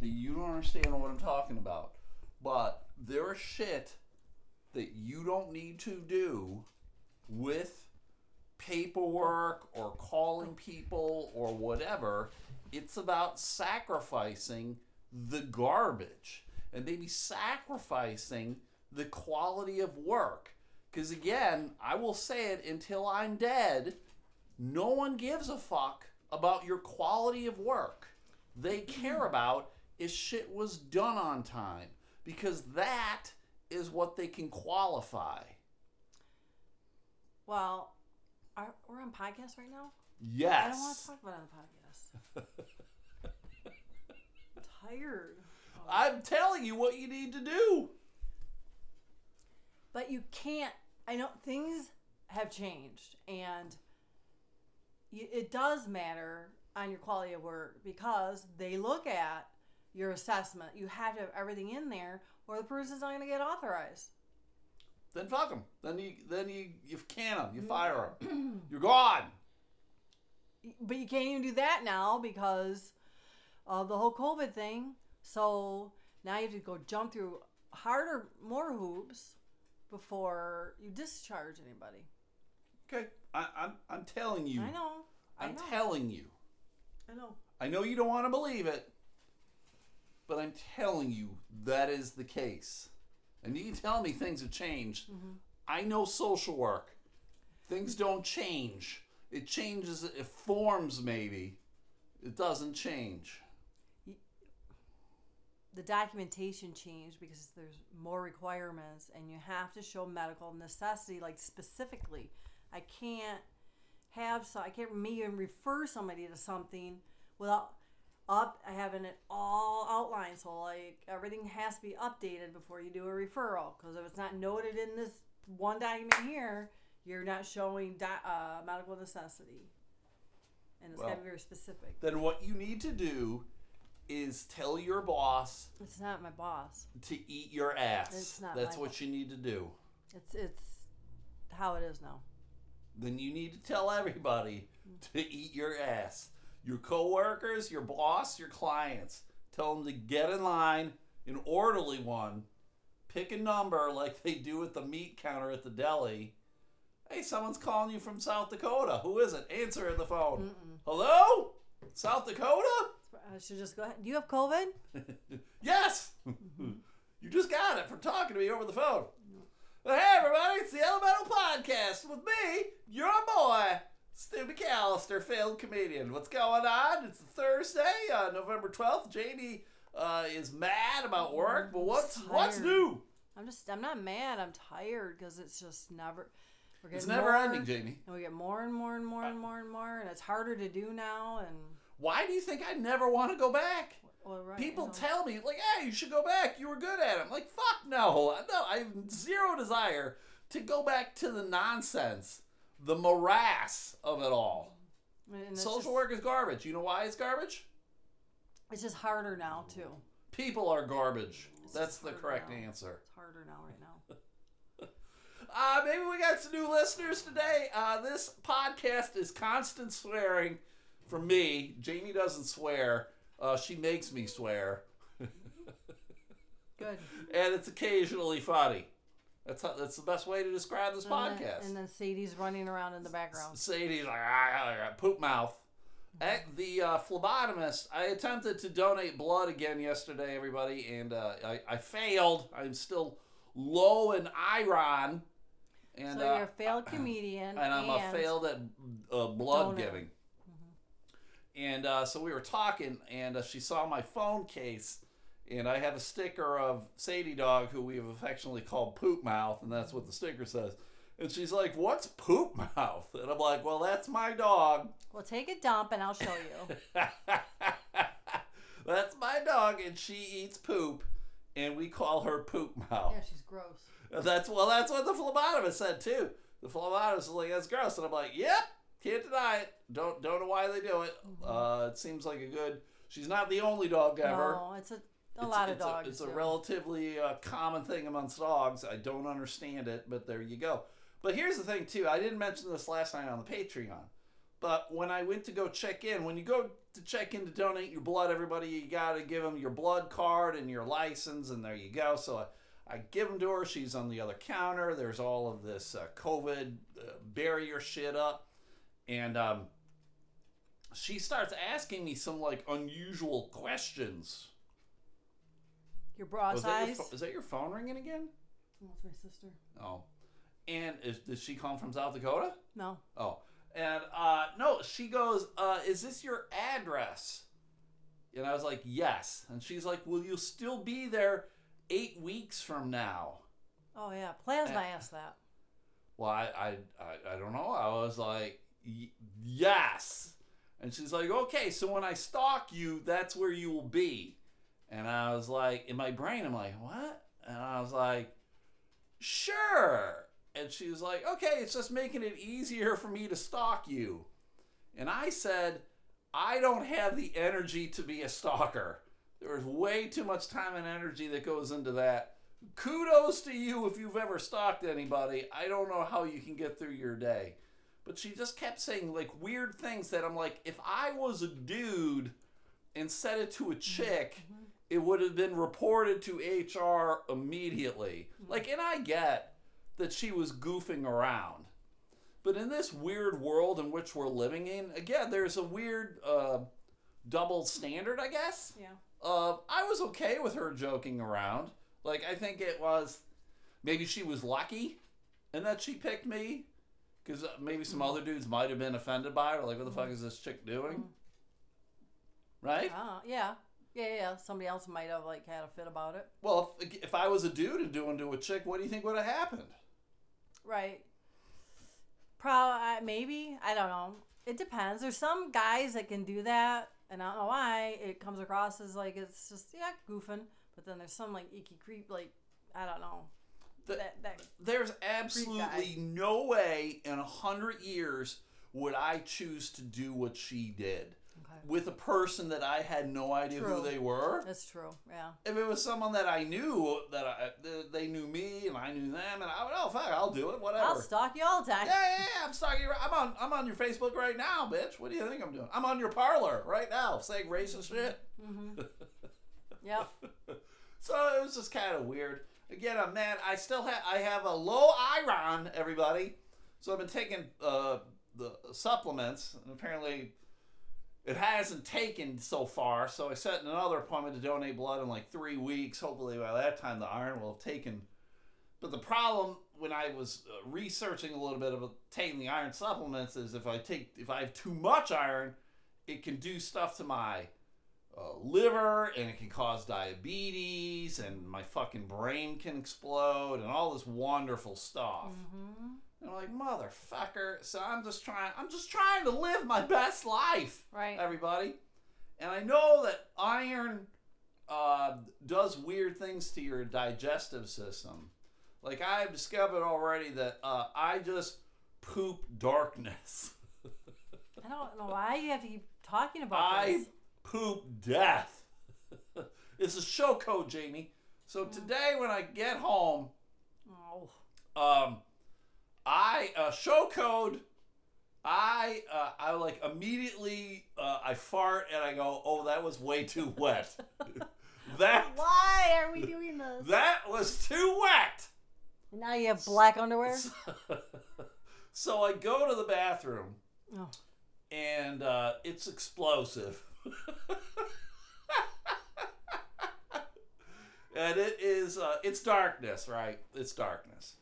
that you don't understand what I'm talking about. But there is shit that you don't need to do with paperwork or calling people or whatever. It's about sacrificing the garbage and maybe sacrificing the quality of work. Because again, I will say it until I'm dead, no one gives a fuck about your quality of work. They care about if shit was done on time because that is what they can qualify. Well, are, we're on podcast right now. Yes. I don't want to talk about it on the podcast. I'm tired. I'm telling you what you need to do. But you can't. I know things have changed, and it does matter on your quality of work because they look at your assessment. You have to have everything in there, or the person's not going to get authorized. Then fuck them. Then you then you you can them. You mm. fire them. You're gone. But you can't even do that now because of the whole COVID thing. So now you have to go jump through harder, more hoops before you discharge anybody. Okay. I, I'm I'm telling you. I know. I I'm know. telling you. I know. I know you don't want to believe it, but I'm telling you that is the case. And you can tell me things have changed. Mm-hmm. I know social work. Things don't change. It changes, it forms maybe. It doesn't change. the documentation changed because there's more requirements and you have to show medical necessity like specifically i can't have so i can't even refer somebody to something without up having it all outlined so like everything has to be updated before you do a referral because if it's not noted in this one document here you're not showing di- uh, medical necessity and it's got to Well- be very specific Then what you need to do is tell your boss it's not my boss to eat your ass. It's not That's my what you need to do. it's it's how it is now then you need to tell everybody to eat your ass. Your coworkers, your boss, your clients. Tell them to get in line, an orderly one. Pick a number like they do at the meat counter at the deli. Hey, someone's calling you from South Dakota. Who is it? Answer the phone. Hello? South Dakota? I should just go ahead. Do you have COVID? yes! Mm-hmm. you just got it from talking to me over the phone. Well, hey, everybody, it's the Elemental Podcast with me, your boy, Stu McAllister, failed comedian. What's going on? It's Thursday, uh, November 12th. Jamie uh, is mad about work, but what's what's new? I'm just. I'm not mad. I'm tired because it's just never. We're It's never more, ending, Jamie. And we get more and more and more and more and more, and it's harder to do now. And Why do you think I never want to go back? well, right, People you know. tell me like, "Hey, you should go back. You were good at it." I'm like, "Fuck no, no. I have zero desire to go back to the nonsense, the morass of it all." It's Social just, work is garbage. You know why it's garbage? It's just harder now too. People are garbage. That's the correct now. answer. It's harder now right now. Uh, maybe we got some new listeners today. Uh, this podcast is constant swearing from me. Jamie doesn't swear. Uh, she makes me swear. Good. and it's occasionally funny. That's how, that's the best way to describe this And then, podcast. and then Sadie's running around in the background. Sadie's like "Ah, ah, ah," poop mouth. At the uh, phlebotomist, I attempted to donate blood again yesterday, everybody, and uh, I, I failed. I'm still low in iron, and so uh, you're a failed comedian, and I'm a failed at uh, blood Donor. giving. And uh, so we were talking, and uh, she saw my phone case, and I have a sticker of Sadie Dog, who we have affectionately called Poop Mouth, and that's what the sticker says. And she's like, "What's Poop Mouth?" And I'm like, "Well, that's my dog. Well, take a dump and I'll show you. that's my dog, and she eats poop, and we call her Poop Mouth." yeah, she's gross. That's well. That's what the phlebotomist said too. The phlebotomist was like, "That's gross," and I'm like, "Yep, can't deny it. Don't don't know why they do it. Uh, it seems like a good. She's not the only dog ever. No, it's a, a It's- lot of it's dogs. A, it's a relatively uh, common thing amongst dogs. I don't understand it, but there you go. But here's the thing too. I didn't mention this last night on the Patreon, but when I went to go check in, when you go to check in to donate your blood, everybody, you got to give them your blood card and your license, and there you go. So I, I give them to her. She's on the other counter. There's all of this uh, COVID uh, barrier shit up, and um, she starts asking me some like unusual questions. Your bra Was that your size. is that your phone ringing again? Oh, it's my sister. Oh, and is, does she come from South Dakota? No. Oh, and uh, no, she goes, uh, "Is this your address?" And I was like, "Yes." And she's like, "Will you still be there eight weeks from now?" Oh yeah, Plasma Uh, asked that. Well, I, I, I, I don't know. I was like, y- "Yes." And she's like, "Okay, so when I stalk you, that's where you will be." And I was like, in my brain, I'm like, "What?" And I was like, "Sure." And she was like, "Okay, it's just making it easier for me to stalk you." And I said, "I don't have the energy to be a stalker. There is way too much time and energy that goes into that." Kudos to you if you've ever stalked anybody. I don't know how you can get through your day. But she just kept saying like weird things that I'm like, if I was a dude and said it to a chick, mm-hmm. It would have been reported to HR immediately. Like, and I get that she was goofing around. But in this weird world in which we're living in, again, there's a weird uh, double standard, I guess. Yeah. Uh, I was okay with her joking around. Like, I think it was maybe she was lucky and that she picked me. Because maybe some other dudes might have been offended by it, or like, what the fuck is this chick doing? Right? Ah, yeah. Yeah, yeah. Somebody else might have like had a fit about it. Well, if, if I was a dude and doing to a chick, what do you think would have happened? Right. Probably, maybe. I don't know. It depends. There's some guys that can do that, and I don't know why. It comes across as like it's just yeah, goofing. But then there's some like icky creep, like I don't know. The- that that There's absolutely no way in a hundred years would I choose to do what she did okay. with a person that I had no idea who they were. That's true. Yeah. If it was someone that I knew that I, they knew me and I knew them, and I would, oh fuck, I'll do it, whatever. I'll stalk you all the time. yeah, yeah, yeah, I'm stalking you. I'm on, I'm on your Facebook right now, bitch. What do you think I'm doing? I'm on your Parler right now, saying racist shit. Mm-hmm. Yep. So it was just kind of weird. Again, I'm mad. I still have I have a low iron, everybody. So I've been taking uh, the supplements, and apparently it hasn't taken so far. So I set another appointment to donate blood in like three weeks. Hopefully by that time the iron will have taken. But the problem when I was uh, researching a little bit about taking the iron supplements is if I take if I have too much iron, it can do stuff to my uh, liver and it can cause diabetes and my fucking brain can explode and all this wonderful stuff. Mm-hmm. And I'm like, motherfucker. So I'm just trying I'm just trying to live my best life, Right. everybody. And I know that iron uh, does weird things to your digestive system. Like I've discovered already that uh, I just poop darkness. I don't know why you have to keep talking about this. I this. poop death. it's a show code, Jamie. So today when I get home, Oh. um, I uh, show code. I uh, I like immediately uh, I fart and I go, oh, that was way too wet. that Why are we doing this? that was too wet. Now you have black underwear. so I go to the bathroom Oh. and uh, it's explosive. and it is uh, it's darkness, right? It's darkness.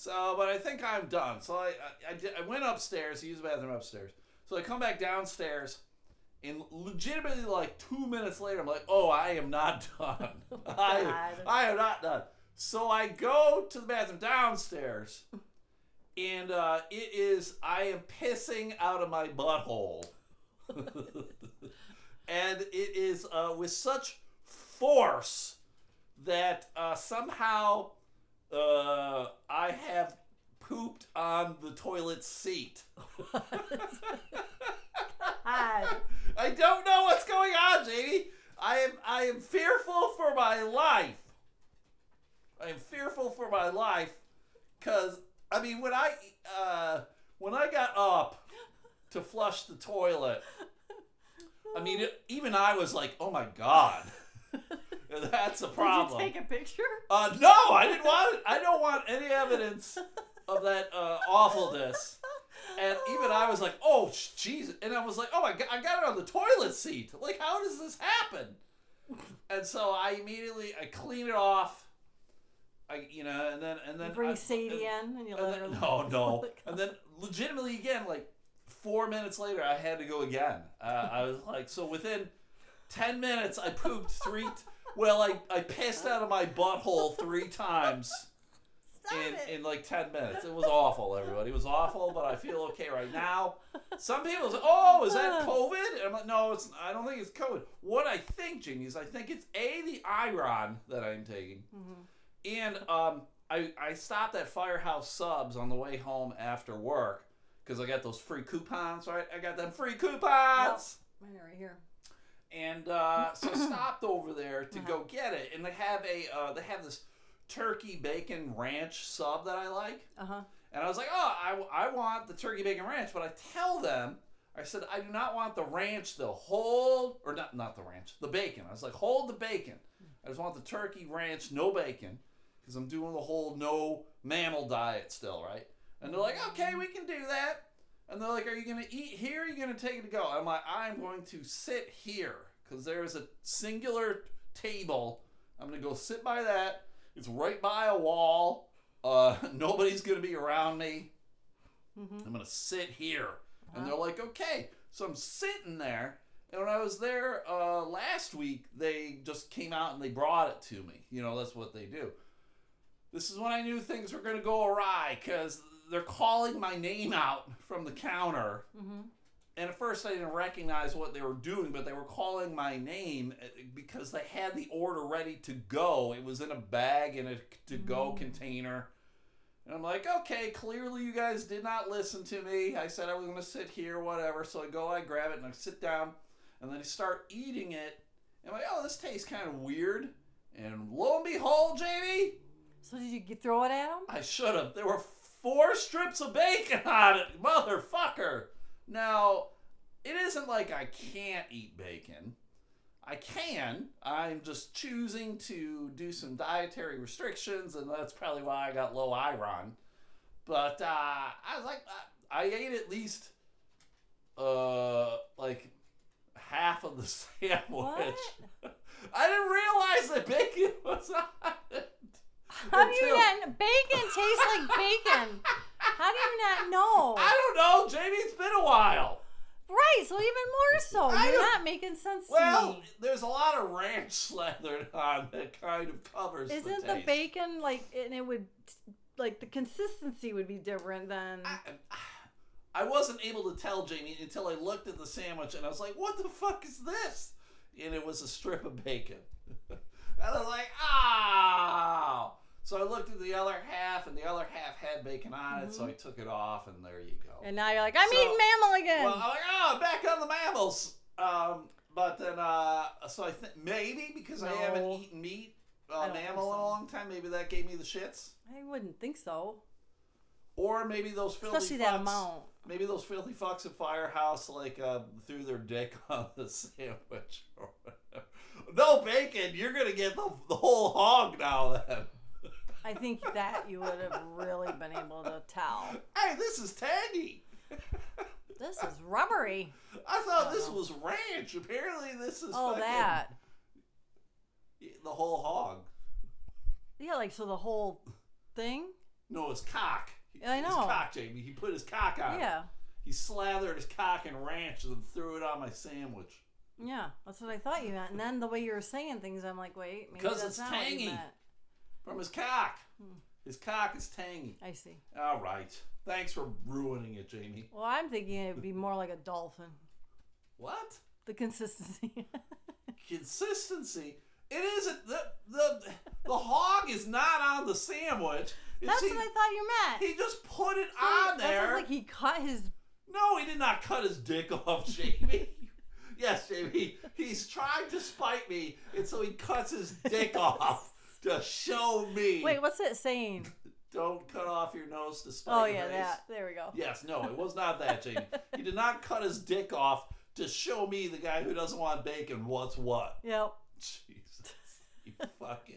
So, but I think I'm done. So I I, I, did, I went upstairs, used the bathroom upstairs. So I come back downstairs, and legitimately like two minutes later, I'm like, oh, I am not done. I, I am not done. So I go to the bathroom downstairs, and uh, it is I am pissing out of my butthole, and it is uh, with such force that uh, somehow uh, I have pooped on the toilet seat. I don't know what's going on, Jamie. I am I am fearful for my life. I am fearful for my life because I mean when I uh, when I got up to flush the toilet, I mean, it, even I was like, "Oh my god." That's a problem. Did you take a picture? Uh, no, I didn't want it. I don't want any evidence of that uh, awfulness. And even I was like, oh, jeez. And I was like, oh, I got, I got it on the toilet seat. Like, how does this happen? And so I immediately, I clean it off. I, you know, and then, and then. You bring I, Sadie and, in and you and let her. then, no, no. And then legitimately again, like four minutes later, I had to go again. Uh, I was like, so within 10 minutes, I pooped three. Well, I, I pissed out of my butthole three times in, in like 10 minutes. It was awful, everybody. It was awful, but I feel okay right now. Some people say, oh, is that COVID? And I'm like, no, it's. I don't think it's COVID. What I think, Jamie, is I think it's A, the iron that I'm taking. And um, I, I stopped at Firehouse Subs on the way home after work because I got those free coupons, right? I got them free coupons. Mine are right here. And uh, so stopped over there to go get it, and they have a uh, they have this turkey bacon ranch sub that I like, Uh huh. and I was like, oh, I, I want the turkey bacon ranch, but I tell them, I said I do not want the ranch, the whole or not not the ranch, the bacon. I was like, hold the bacon. I just want the turkey ranch, no bacon, because I'm doing the whole no mammal diet still, right? And they're like, okay, we can do that. And they're like, are you gonna eat here? Or are you gonna take it to go? I'm like, I'm going to sit here because there's a singular table. I'm gonna go sit by that. It's right by a wall. Uh, nobody's gonna be around me. I'm gonna sit here. And they're like, okay. So I'm sitting there. And when I was there uh, last week, they just came out and they brought it to me. You know, that's what they do. This is when I knew things were going to go awry because they're calling my name out from the counter. And at first, I didn't recognize what they were doing, but they were calling my name uh, because they had the order ready to go. It was in a bag in a to go container. And I'm like, okay, clearly you guys did not listen to me. I said I was going to sit here, whatever. So I go, I grab it, and I sit down, and then I start eating it. And I'm like, oh, this tastes kind of weird. And lo and behold, Jamie, So did you throw it at him? I should have. There were four strips of bacon on it, motherfucker. Now, it isn't like I can't eat bacon. I can. I'm just choosing to do some dietary restrictions, and that's probably why I got low iron. But uh, I was like, I I ate at least uh like half of the sandwich. I didn't realize that bacon was on it. How do you not? Bacon tastes like bacon. How do you not know? I don't know, Jamie. It's been a while. Right, so even more so. I You're don't- making sense to Well, me. there's a lot of ranch slathered on that kind of covers. Isn't the, the bacon like, and it would, like the consistency would be different than. I, I wasn't able to tell Jamie until I looked at the sandwich and I was like, "What the fuck is this?" And it was a strip of bacon. and I was like, "Oh!" So I looked at the other half, and the other half had bacon on it. So I took it off, and there you go. And now you're like, I'm So- eating mammal again. Well, I'm like, oh, back on the mammals. Um, but then, uh, so I think maybe because I haven't eaten meat, uh, mammal in a long time, maybe that gave me the shits. I wouldn't think so. Or maybe those filthy Especially fucks. that amount. Maybe those filthy fucks at Firehouse like uh, threw their dick on the sandwich or whatever. No bacon. You're gonna get the, the whole hog now. I think that you would have really been able to tell. Hey, this is tangy. This is rubbery. I thought this oh. was ranch. Apparently, this is Oh, fucking that. the whole hog. Yeah, like so the whole thing. No, it's cock. I His know. cock, Jamie. He put his cock on. it. Yeah, He slathered his cock in ranch and threw it on my sandwich. yeah. That's what I thought you meant. And then the way you were saying things, I'm like, wait, maybe 'Cause that's it's not what tangy. you meant. From his cock. Hmm. His cock is tangy. I see. All right. Thanks for ruining it, Jamie. Well, I'm thinking it'd be more like a dolphin. What? The consistency. Consistency. It isn't the the the hog is not on the sandwich. It's That's he, what I thought you meant. he just put it So on that there. sounds like he cut his. No, he did not cut his dick off, Jamie. yes, Jamie. He's trying to spite me, and so he cuts his dick off to show me. Wait, what's it saying? Don't cut off your nose to spite Oh your yeah, face. that. There we go. Yes, no, it was not that, Jamie. he did not cut his dick off to show me the guy who doesn't want bacon what's what. Yep. Jesus, you fucking.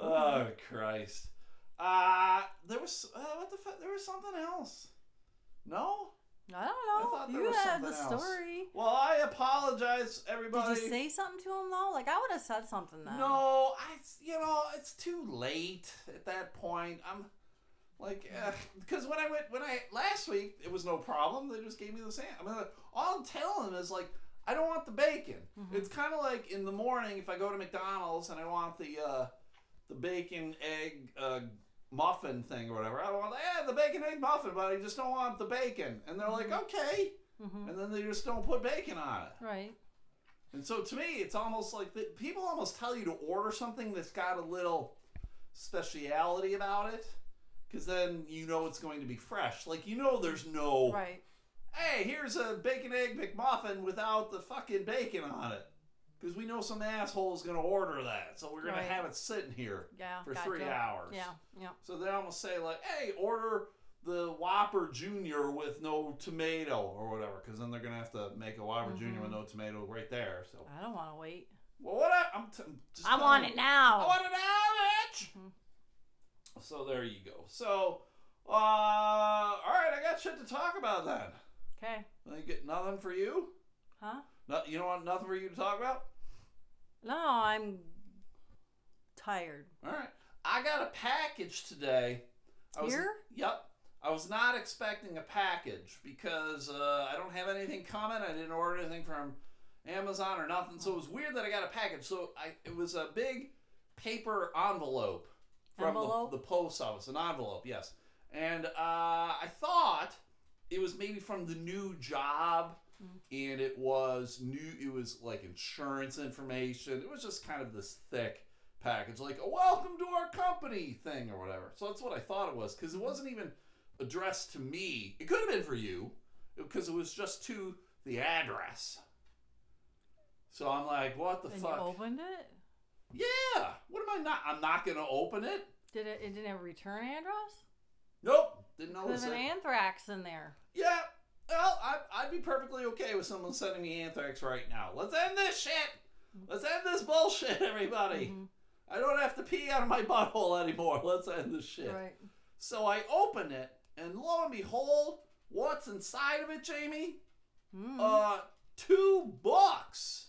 Oh Christ. Uh there was uh, what the fuck? There was something else. No. I don't know. there you had the else. story. Well, I apologize, everybody. Did you say something to him though? Like I would have said something then. No, I. You know, it's too late at that point. I'm like, because when I went when I last week, it was no problem. They just gave me the same. I mean, all I'm telling them is like, I don't want the bacon. Mm-hmm. It's kind of like in the morning if I go to McDonald's and I want the uh, the bacon egg uh, muffin thing or whatever. I don't want yeah the bacon egg muffin, but I just don't want the bacon. And they're like, okay, Mhm. and then they just don't put bacon on it. Right. And so to me, it's almost like the, people almost tell you to order something that's got a little speciality about it, because then you know it's going to be fresh. Like you know, there's no, Right. hey, here's a bacon egg McMuffin without the fucking bacon on it, because we know some asshole is going to order that, so we're going Right. to have it sitting here Yeah. for three hours. Yeah. Yeah. So they almost say like, hey, order the Whopper Junior with no tomato or whatever, because then they're gonna have to make a Whopper Junior with no tomato right there. So. I don't want to wait. Well, what I, I'm t- just I want you. it now. I want it now, bitch. Mhm. So there you go. So, uh, all right, I got shit to talk about then. Okay. I get nothing for you. Huh? No, you don't want nothing for you to talk about. No, I'm tired. All right, I got a package today. I was, Here? Yep. I was not expecting a package because uh, I don't have anything coming. I didn't order anything from Amazon or nothing. So it was weird that I got a package. So I it was a big paper envelope from the, the post office, an envelope, yes. And uh, I thought it was maybe from the new job, and it was new. It was like insurance information. It was just kind of this thick package, like a welcome to our company thing or whatever. So that's what I thought it was because it wasn't even addressed to me. It could have been for you because it was just to the address. So I'm like, what the And fuck? you opened it? Yeah. What am I not? I'm not gonna open it. Did it? It didn't have a return address. Nope. Didn't know. have it. anthrax in there. Yeah. Well, I'd, I'd be perfectly okay with someone sending me anthrax right now. Let's end this shit. Let's end this bullshit, everybody. Mhm. I don't have to pee out of my butthole anymore. Let's end this shit. Right. So I open it, and lo and behold, what's inside of it, Jamie? Mm. Uh, two books.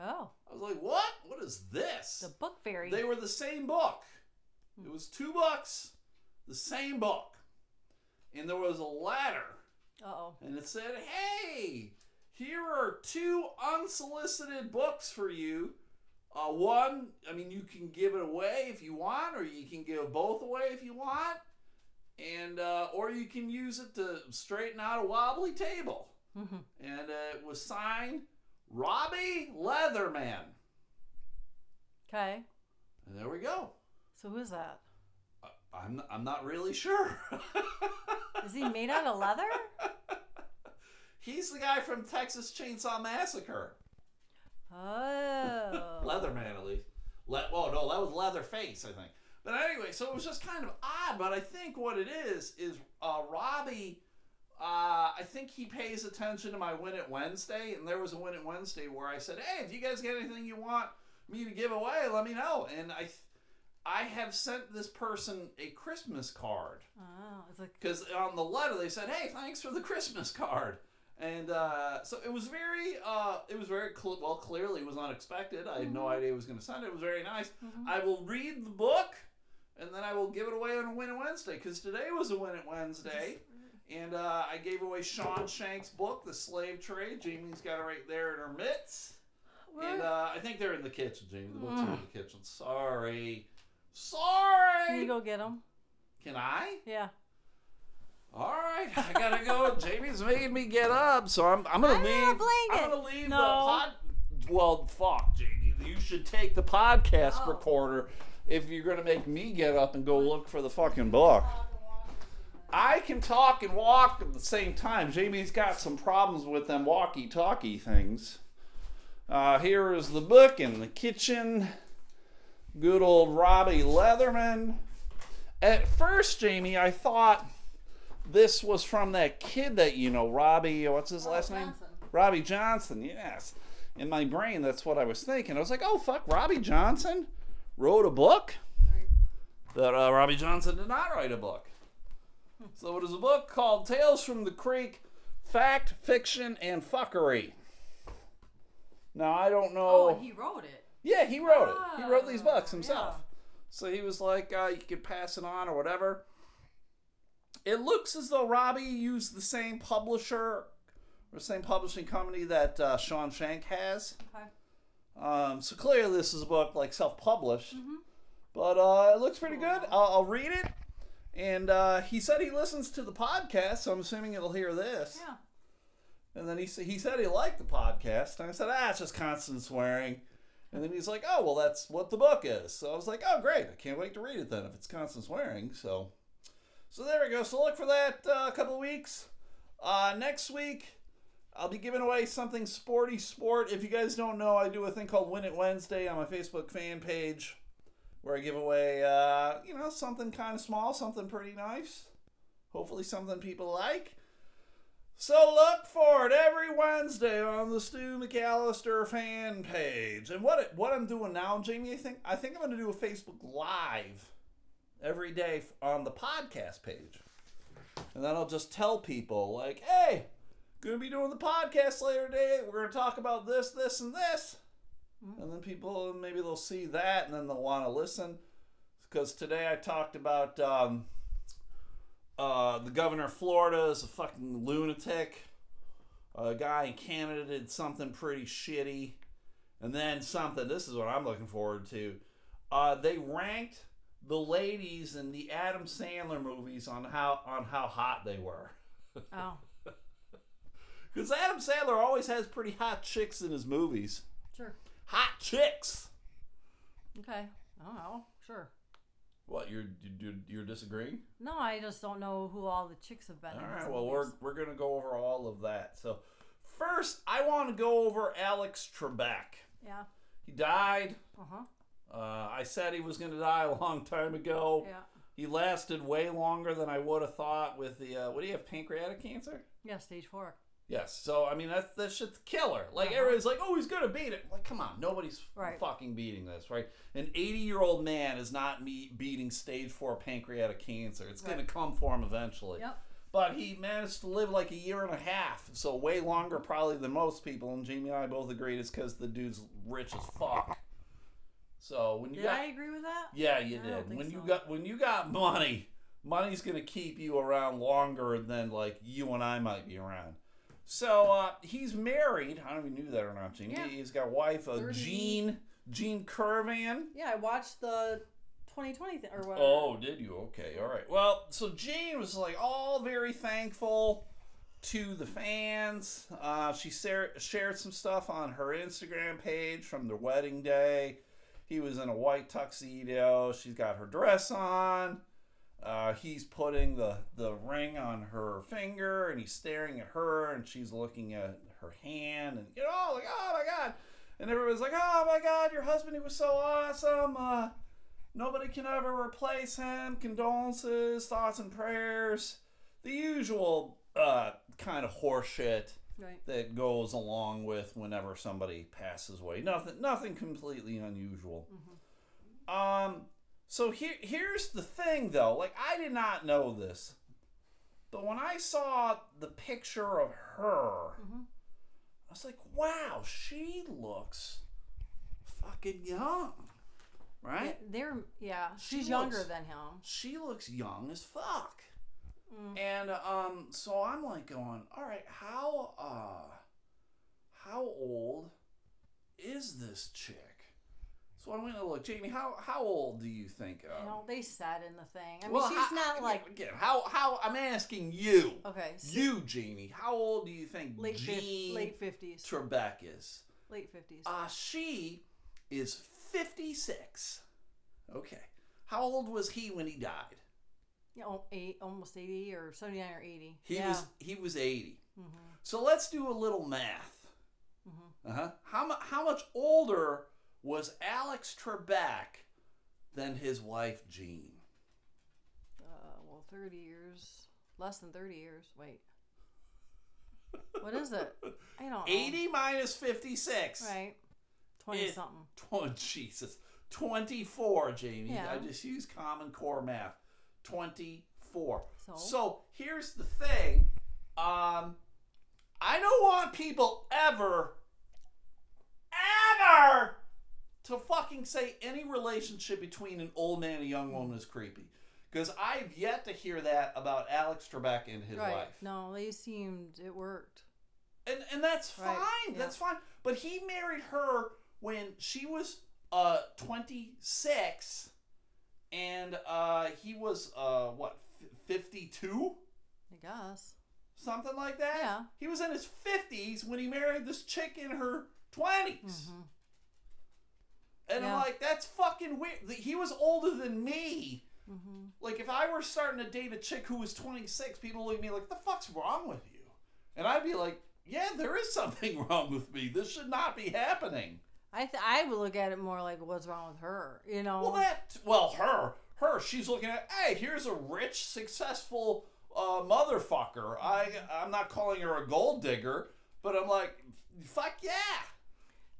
oh, I was like, what? What is this? the book fairy. They were the same book. It was two books, the same book. And there was a Uh oh. and it said, hey, here are two unsolicited books for you. Uh, one, I mean, you can give it away if you want, or you can give both away if you want, and uh, or you can use it to straighten out a wobbly table. Mhm. And uh, it was signed Robbie Leatherman. Okay. And there we go. So who's that? I'm I'm not really sure. Is he made out of leather? He's the guy from Texas Chainsaw Massacre. Oh. Leatherman, at least. Le- oh no, that was Leatherface, I think. But anyway, so it was just kind of odd. But I think what it is is uh, Robbie. Uh, I think he pays attention to my Win It Wednesday, and there was a Win It Wednesday where I said, "Hey, if you guys get anything you want me to give away, let me know." And I, I have sent this person a Christmas card. Oh, it's like because on the letter they said, "Hey, thanks for the Christmas card," and uh, so it was very, uh, it was very cl- well. Clearly, it was unexpected. I had no idea it was going to send it. It was very nice. I will read the book, and then I will give it away on a Win It Wednesday because today was a Win It Wednesday, and uh, I gave away Sean Shank's book, The Slave Trade. Jamie's got it right there in her mitts. And uh, I think they're in the kitchen, Jamie. The books are in the kitchen. Sorry. Sorry. Can you go get him? Can I? Yeah. All right, I gotta go. Jamie's making me get up, so I'm I'm gonna I leave. I'm gonna leave the No. pod. Well, fuck, Jamie. You should take the podcast Oh. recorder if you're gonna make me get up and go look for the fucking book. I can talk and walk at the same time. Jamie's got some problems with them walkie-talkie things. Uh, here is the book in the kitchen. Good old Robbie Leatherman. At first, Jamie, I thought this was from that kid that you know, Robbie. What's his last name? Johnson. Robbie Johnson, yes. In my brain, that's what I was thinking. I was like, oh, fuck, Robbie Johnson wrote a book? Right. But uh, Robbie Johnson did not write a book. So it is a book called Tales from the Creek Fact, Fiction, and Fuckery. Now, I don't know. Oh, he wrote it. Yeah, he wrote it. He wrote these Ah, books himself. yeah. So he was like, uh, you could pass it on or whatever. It looks as though Robbie used the same publisher or same publishing company that uh, Sean Shank has. Okay. Um, so clearly, this is a book like self-published, but uh, it looks pretty good. I'll, I'll read it. And uh, he said he listens to the podcast, so I'm assuming he'll hear this. Yeah. And then he he said he liked the podcast, and I said, ah, it's just constant swearing. And then he's like, oh, well, that's what the book is. So I was like, oh, great, I can't wait to read it then if it's constant swearing. So, so there we go. So look for that uh, a couple weeks. Uh, next week, I'll be giving away something sporty sport. If you guys don't know, I do a thing called Win It Wednesday on my Facebook fan page, where I give away, uh, you know, something kind of small, something pretty nice. Hopefully, something people like. So look for it every Wednesday on the Stu McAllister fan page. And what what I'm doing now, Jamie, I think I think I'm going to do a Facebook Live every day on the podcast page, and then I'll just tell people like, "Hey, going to be doing the podcast later today. We're going to talk about this, this, and this," and then people maybe they'll see that and then they'll want to listen. Because today I talked about. Um, uh, the governor of Florida is a fucking lunatic. A guy in Canada did something pretty shitty. And then something, this is what I'm looking forward to. Uh, they ranked the ladies in the Adam Sandler movies on how on how hot they were. Oh. Because Adam Sandler always has pretty hot chicks in his movies. Sure. Hot chicks. Okay. I don't know. Sure. What you're you're, you're disagreeing? No, I just don't know who all the chicks have been. All right. Well, we're we're gonna go over all of that. So first, I want to go over Alex Trebek. Yeah. He died. Uh huh. Uh, I said he was gonna die a long time ago. Yeah. He lasted way longer than I would have thought with the. Uh, what do you have? Pancreatic cancer. Yeah. Stage four. Yes. So I mean that's that shit's killer. Like Uh-huh. everybody's like, oh, he's gonna beat it. Like, come on, nobody's Right. fucking beating this, right? An 80 year old man is not me beating stage four pancreatic cancer. It's gonna come for him eventually. Yep. But he managed to live like a year and a half, so way longer probably than most people. And Jamie and I both agreed it's because the dude's rich as fuck. So when you Did got I agree with that? yeah, you I did. When you got when you got money, money's gonna keep you around longer than like you and I might be around. So uh, he's married. I don't know if knew that or not, Gene. Yeah. He's got a wife, uh, 30. Jean Jean Currivan. Yeah, I watched the 2020 thing or whatever. Oh, did you? Okay, all right. Well, so Jean was like all very thankful to the fans. Uh, she share, shared some stuff on her Instagram page from their wedding day. He was in a white tuxedo. She's got her dress on. Uh, he's putting the, the ring on her finger and he's staring at her and she's looking at her hand and you know like oh my god and everyone's like oh my god your husband he was so awesome uh, nobody can ever replace him condolences thoughts and prayers the usual uh, kind of horseshit Right. that goes along with whenever somebody passes away. Nothing, nothing completely unusual. Um, so here, here's the thing, though. Like, I did not know this, but when I saw the picture of her, Mhm. I was like, "Wow, she looks fucking young, right? they're yeah. She She's younger looks- than him. She looks young as fuck." Mm. And um, so I'm like going, all right, how uh, how old is this chick? So I'm gonna look, Jamie. How how old do you think? You Um, know, they said in the thing. I mean, well, she's how, not like again. How how I'm asking you, okay. s- you Jamie. How old do you think late Jean late fifties. Trebek is? Late fifties. Uh, she is 56. Okay. How old was he when he died? yeah, oh, eight, almost eighty or seventy nine or eighty. He yeah. was he was 80. hmm So let's do a little math. hmm Uh-huh. How, how much older was Alex Trebek than his wife Jean? Uh, well, thirty years. Less than thirty years. Wait. What is it? I don't know. 80 minus 56. Right. Twenty It- something. Oh, Jesus. 24, Jamie. Yeah. I just use common core math. 24. So? here's the thing. Um, I don't want people ever, ever to fucking say any relationship between an old man and a young woman is creepy. Because I've yet to hear that about Alex Trebek and his right. wife. No, they seemed it worked. and and that's Right, fine. yeah. That's fine. But he married her when she was uh 26 and uh he was uh what 52 I guess. something like that Yeah. he was in his 50s when he married this chick in her 20s Mhm. And Yeah. i'm like that's fucking weird he was older than me Mhm. like if i were starting to date a chick who was 26 people would look at me like the fuck's wrong with you and i'd be like yeah there is something wrong with me this should not be happening I th- I would look at it more like what's wrong with her. You know. Well, that well, her, her, she's looking at. Hey, here's a rich, successful uh, motherfucker. I, I'm not calling her a gold digger, but I'm like, fuck yeah.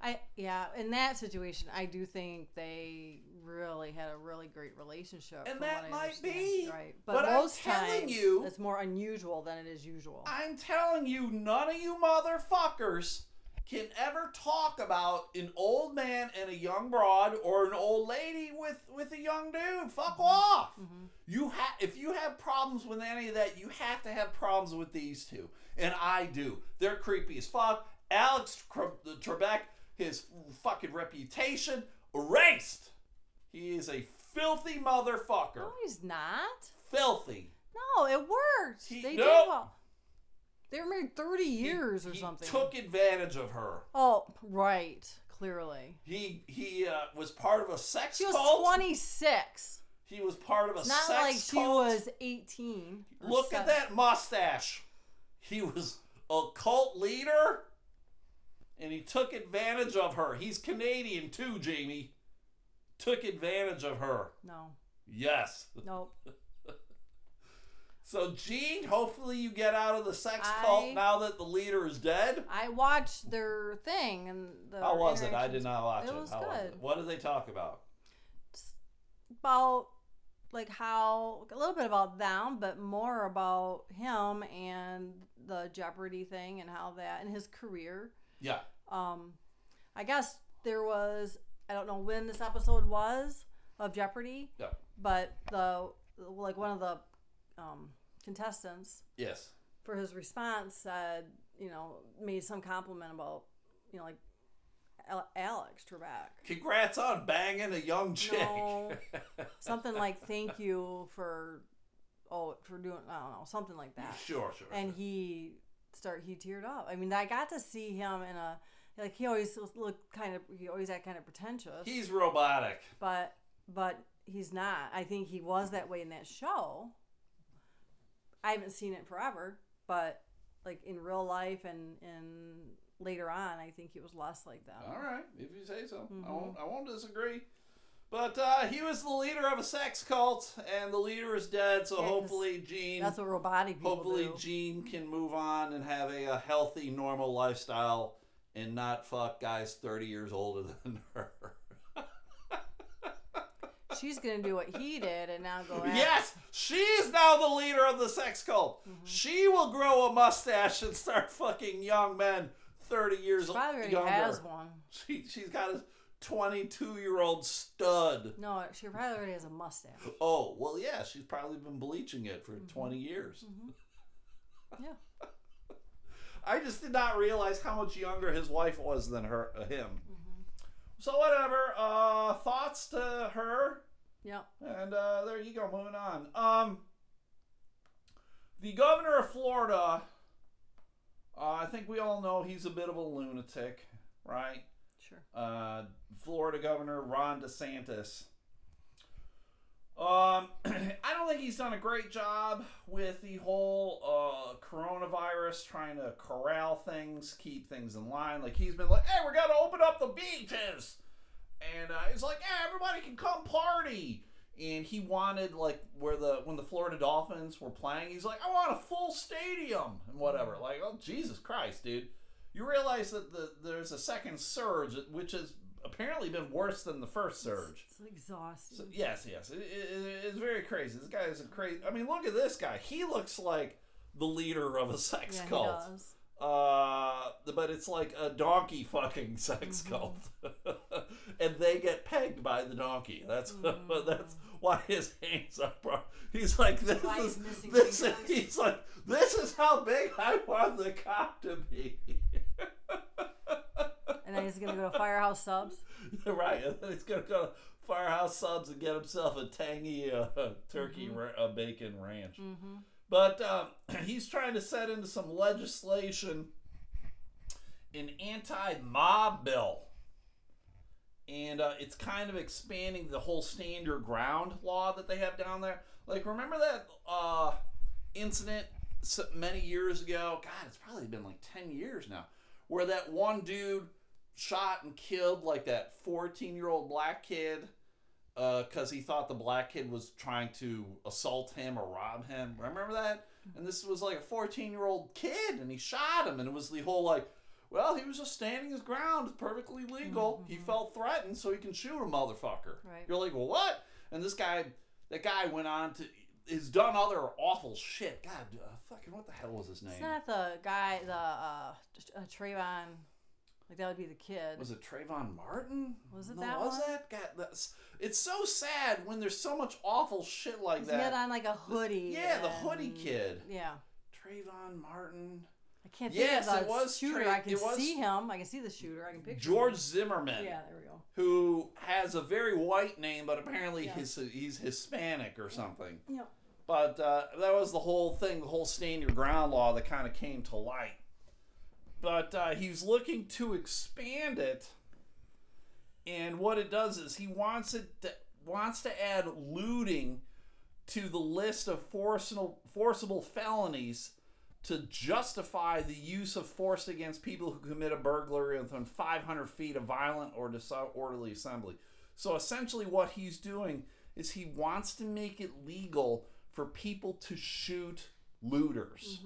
I yeah, in that situation, I do think they really had a really great relationship. And that might be, right, but, but I'm most telling times you- it's more unusual than it is usual. I'm telling you, none of you motherfuckers can ever talk about an old man and a young broad or an old lady with with a young dude. Fuck mm-hmm. off. Mm-hmm. You have if you have problems with any of that, you have to have problems with these two, and I do. They're creepy as fuck. Alex Tre- Trebek, his fucking reputation erased. He is a filthy motherfucker. no, he's not. Filthy. No, it worked. He- they Nope. did well. They were married thirty He- years or he something. Took advantage of her. oh, right. Clearly, He he uh, was part of a sex she was cult. twenty six. He was part of a It's not sex like she was eighteen. or Look at that mustache. He was a cult leader, and he took advantage of her. He's Canadian too, Jamie. Took advantage of her. No, Yes. nope. So, Jean, hopefully you get out of the sex I- cult now that the leader is dead. I watched their thing and the. How was it? I did not watch it. It was How was good. it? What did they talk about? about like how a little bit about them, but more about him and the Jeopardy thing and how that and his career. Yeah. Um, I guess there was I don't know when this episode was of Jeopardy, Yeah. but the like one of the um, contestants Yes. for his response said you know made some compliment about you know like Alex Trebek. Congrats on banging a young chick. No. something like thank you for oh for doing I don't know something like that. Sure, sure. And he start he teared up. I mean, I got to see him in a like he always looked kind of he always had kind of pretentious, He's robotic. but but he's not. I think he was that way in that show. I haven't seen it forever, but like in real life and and later on, I think he was less like that. All right, if you say so, I Mm-hmm. won't. I won't disagree. But uh, he was the leader of a sex cult, and the leader is dead. So Yeah, hopefully, Jean. That's what robotic people hopefully, do. Jean can move on and have a, a healthy, normal lifestyle, and not fuck guys thirty years older than her. She's gonna do what he did and now go. After. yes, she's now the leader of the sex cult. Mm-hmm. She will grow a mustache and start fucking young men thirty years She probably already younger. has one. She she's got a twenty-two year old stud. No, she probably already has a mustache. Oh well, yeah, she's probably been bleaching it for Mm-hmm. twenty years. Yeah. I just did not realize how much younger his wife was than her uh, him. Mm-hmm. So whatever. Uh, thoughts to her, Yeah. and uh, there you go. Moving on. Um, the governor of Florida. Uh, I think we all know he's a bit of a lunatic, right? Sure. uh, Florida Governor Ron DeSantis. Um, I don't think he's done a great job with the whole uh, coronavirus, trying to corral things, keep things in line. Like he's been like, "Hey, we're gonna open up the beaches," and uh, he's like, "Yeah, everybody can come party." and he wanted like where the when the Florida Dolphins were playing, he's like, I want a full stadium and whatever. Like, oh Jesus Christ, dude! You realize that the there's a second surge, which has apparently been worse than the first surge. It's exhausting. So, yes, yes, it, it, it's very crazy. This guy is a crazy. I mean, look at this guy. He looks like the leader of a sex yeah, cult. he does. Uh, but it's like a donkey fucking sex Mm-hmm. cult, and they get pegged by the donkey. That's that's why his hands are. Bro- he's like this Why is he's this. fingers. He's like this is how big I want the cock to be. And then he's gonna go to Firehouse Subs. right, he's gonna go to Firehouse Subs and get himself a tangy uh, turkey ra- uh, bacon ranch. Mm-hmm. But um, he's trying to set into some legislation, an anti-mob bill, and uh, it's kind of expanding the whole stand your ground law that they have down there. Like, remember that uh, incident many years ago? God, it's probably been like ten years now, where that one dude shot and killed like that fourteen-year-old black kid because he thought the black kid was trying to assault him or rob him. Remember that? And this was like a 14 year old kid, and he shot him, and it was the whole like, well, he was just standing his ground, perfectly legal. He felt threatened, so he can shoot a motherfucker. Right. You're like, well, what? And this guy, that guy went on to, has done other awful shit. God, uh, fucking, what the hell was his name? It's not the guy, the uh, uh, Trayvon. Like that would be the kid. Was it Trayvon Martin? Was it no, that was one? that? God, that's, it's so sad when there's so much awful shit like that. he had on like a hoodie. Yeah, the hoodie kid. Yeah. Trayvon Martin. I can't Yes, think of it the was shooter. Tra- I can see him. I can see the shooter. I can picture George him. Zimmerman, Yeah, there we go. who has a very white name, but apparently Yeah. his, he's Hispanic or something. Yeah. But uh, that was the whole thing, the whole stand your ground law that kind of came to light. But uh, he's looking to expand it, and what it does is he wants it to, wants to add looting to the list of forcible forcible felonies to justify the use of force against people who commit a burglary within 500 feet of violent or disorderly assembly. So essentially, what he's doing is he wants to make it legal for people to shoot looters.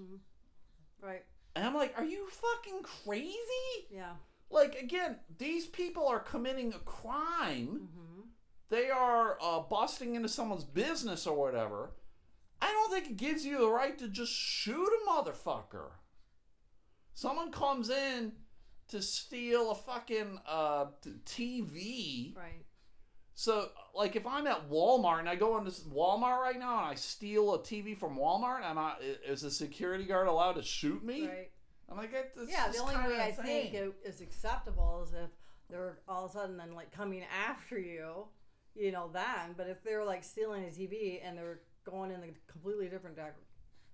Right. And I'm like, are you fucking crazy? Yeah. Like, again, these people are committing a crime. Mm-hmm. They are uh, busting into someone's business or whatever. I don't think it gives you the right to just shoot a motherfucker. Someone comes in to steal a fucking uh, TV. Right. So, like, if I'm at Walmart and I go into Walmart right now and I steal a TV from Walmart, am I is the security guard allowed to shoot me? Right. I'm like, that's Yeah. The only way I think it is acceptable is if they're all of a sudden then like coming after you, you know, then. But if they're like stealing a TV and they're going in a completely different di-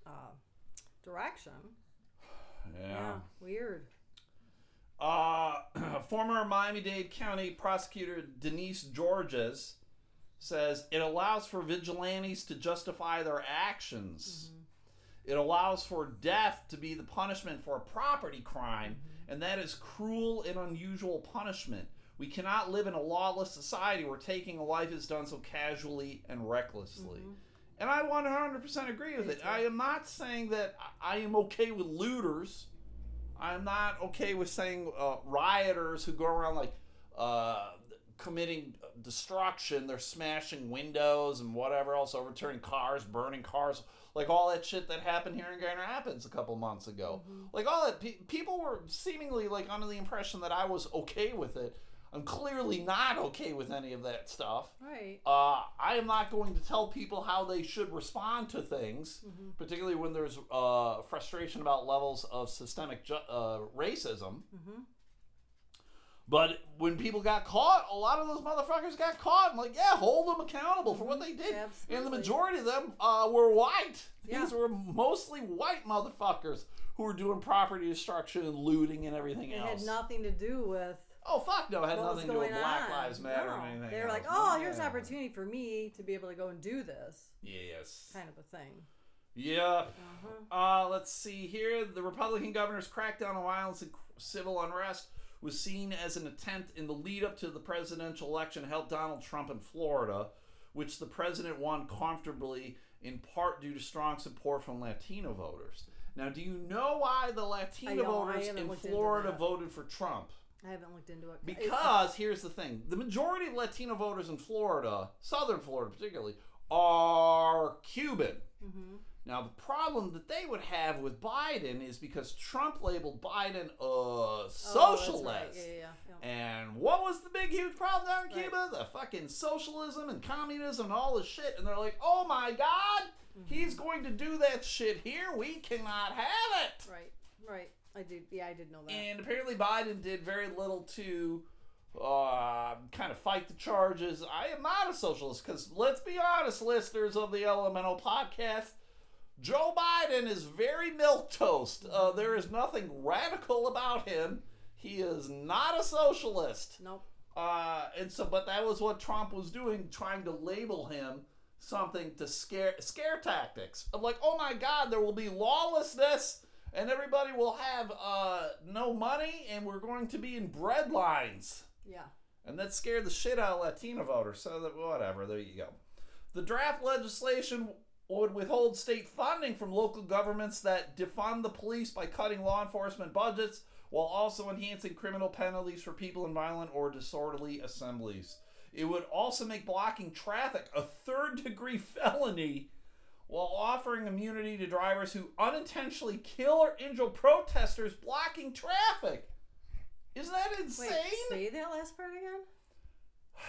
uh, direction, yeah. weird. Uh, former Miami-Dade County prosecutor Denise Georges says it allows for vigilantes to justify their actions. Mm-hmm. It allows for death to be the punishment for a property crime, mm-hmm. and that is cruel and unusual punishment. We cannot live in a lawless society where taking a life is done so casually and recklessly. Mm-hmm. And I 100% agree with it. I am not saying that I am okay with looters. I'm not okay with saying uh, rioters who go around like uh, committing destruction. They're smashing windows and whatever else, overturning cars, burning cars, like all that shit that happened here in Grand Rapids a couple months ago. Like all that, pe- people were seemingly like under the impression that I was okay with it. I'm clearly not okay with any of that stuff. Right. Uh, I am not going to tell people how they should respond to things, particularly when there's uh, frustration about levels of systemic ju- uh, racism. But when people got caught, a lot of those motherfuckers got caught. I'm like, yeah, hold them accountable for what they did. And the majority of them uh, were white. Yeah. These were mostly white motherfuckers who were doing property destruction and looting and everything It else. had nothing to do with oh fuck no, it had what nothing to do with Black on. Lives Matter No. or anything. They were like. "Oh, here's an opportunity for me to be able to go and do this," Yes. kind of a thing. Yeah. Uh, let's see here. The Republican governor's crackdown on violence and civil unrest was seen as an attempt in the lead up to the presidential election to help Donald Trump in Florida, which the president won comfortably in part due to strong support from Latino voters. Now, do you know why the Latino. Voters in Florida voted for Trump? I haven't looked into it Because here's the thing the majority of Latino voters in Florida, southern Florida particularly, are Cuban. Mm-hmm. Now, the problem that they would have with Biden is because Trump labeled Biden a socialist. Oh, that's right. Yeah, yeah, yeah. And what was the big, huge problem down in Right. Cuba? The fucking socialism and communism and all this shit. And they're like, oh my God, Mm-hmm. he's going to do that shit here. We cannot have it. Right, right. I did. Yeah, I did know that. And apparently, Biden did very little to uh, kind of fight the charges. I am not a socialist because let's be honest, listeners of the Elemental podcast, Joe Biden is very milk toast. Uh, there is nothing radical about him. He is not a socialist. nope. Uh, and so, but that was what Trump was doing, trying to label him something to scare scare tactics of like, oh my God, there will be lawlessness, and everybody will have uh, no money, and we're going to be in bread lines, Yeah. and that scared the shit out of Latino voters. So that whatever, there you go. The draft legislation would withhold state funding from local governments that defund the police by cutting law enforcement budgets while also enhancing criminal penalties for people in violent or disorderly assemblies. It would also make blocking traffic a third degree felony while offering immunity to drivers who unintentionally kill or injure protesters blocking traffic. Isn't that insane? Wait, say that last part again.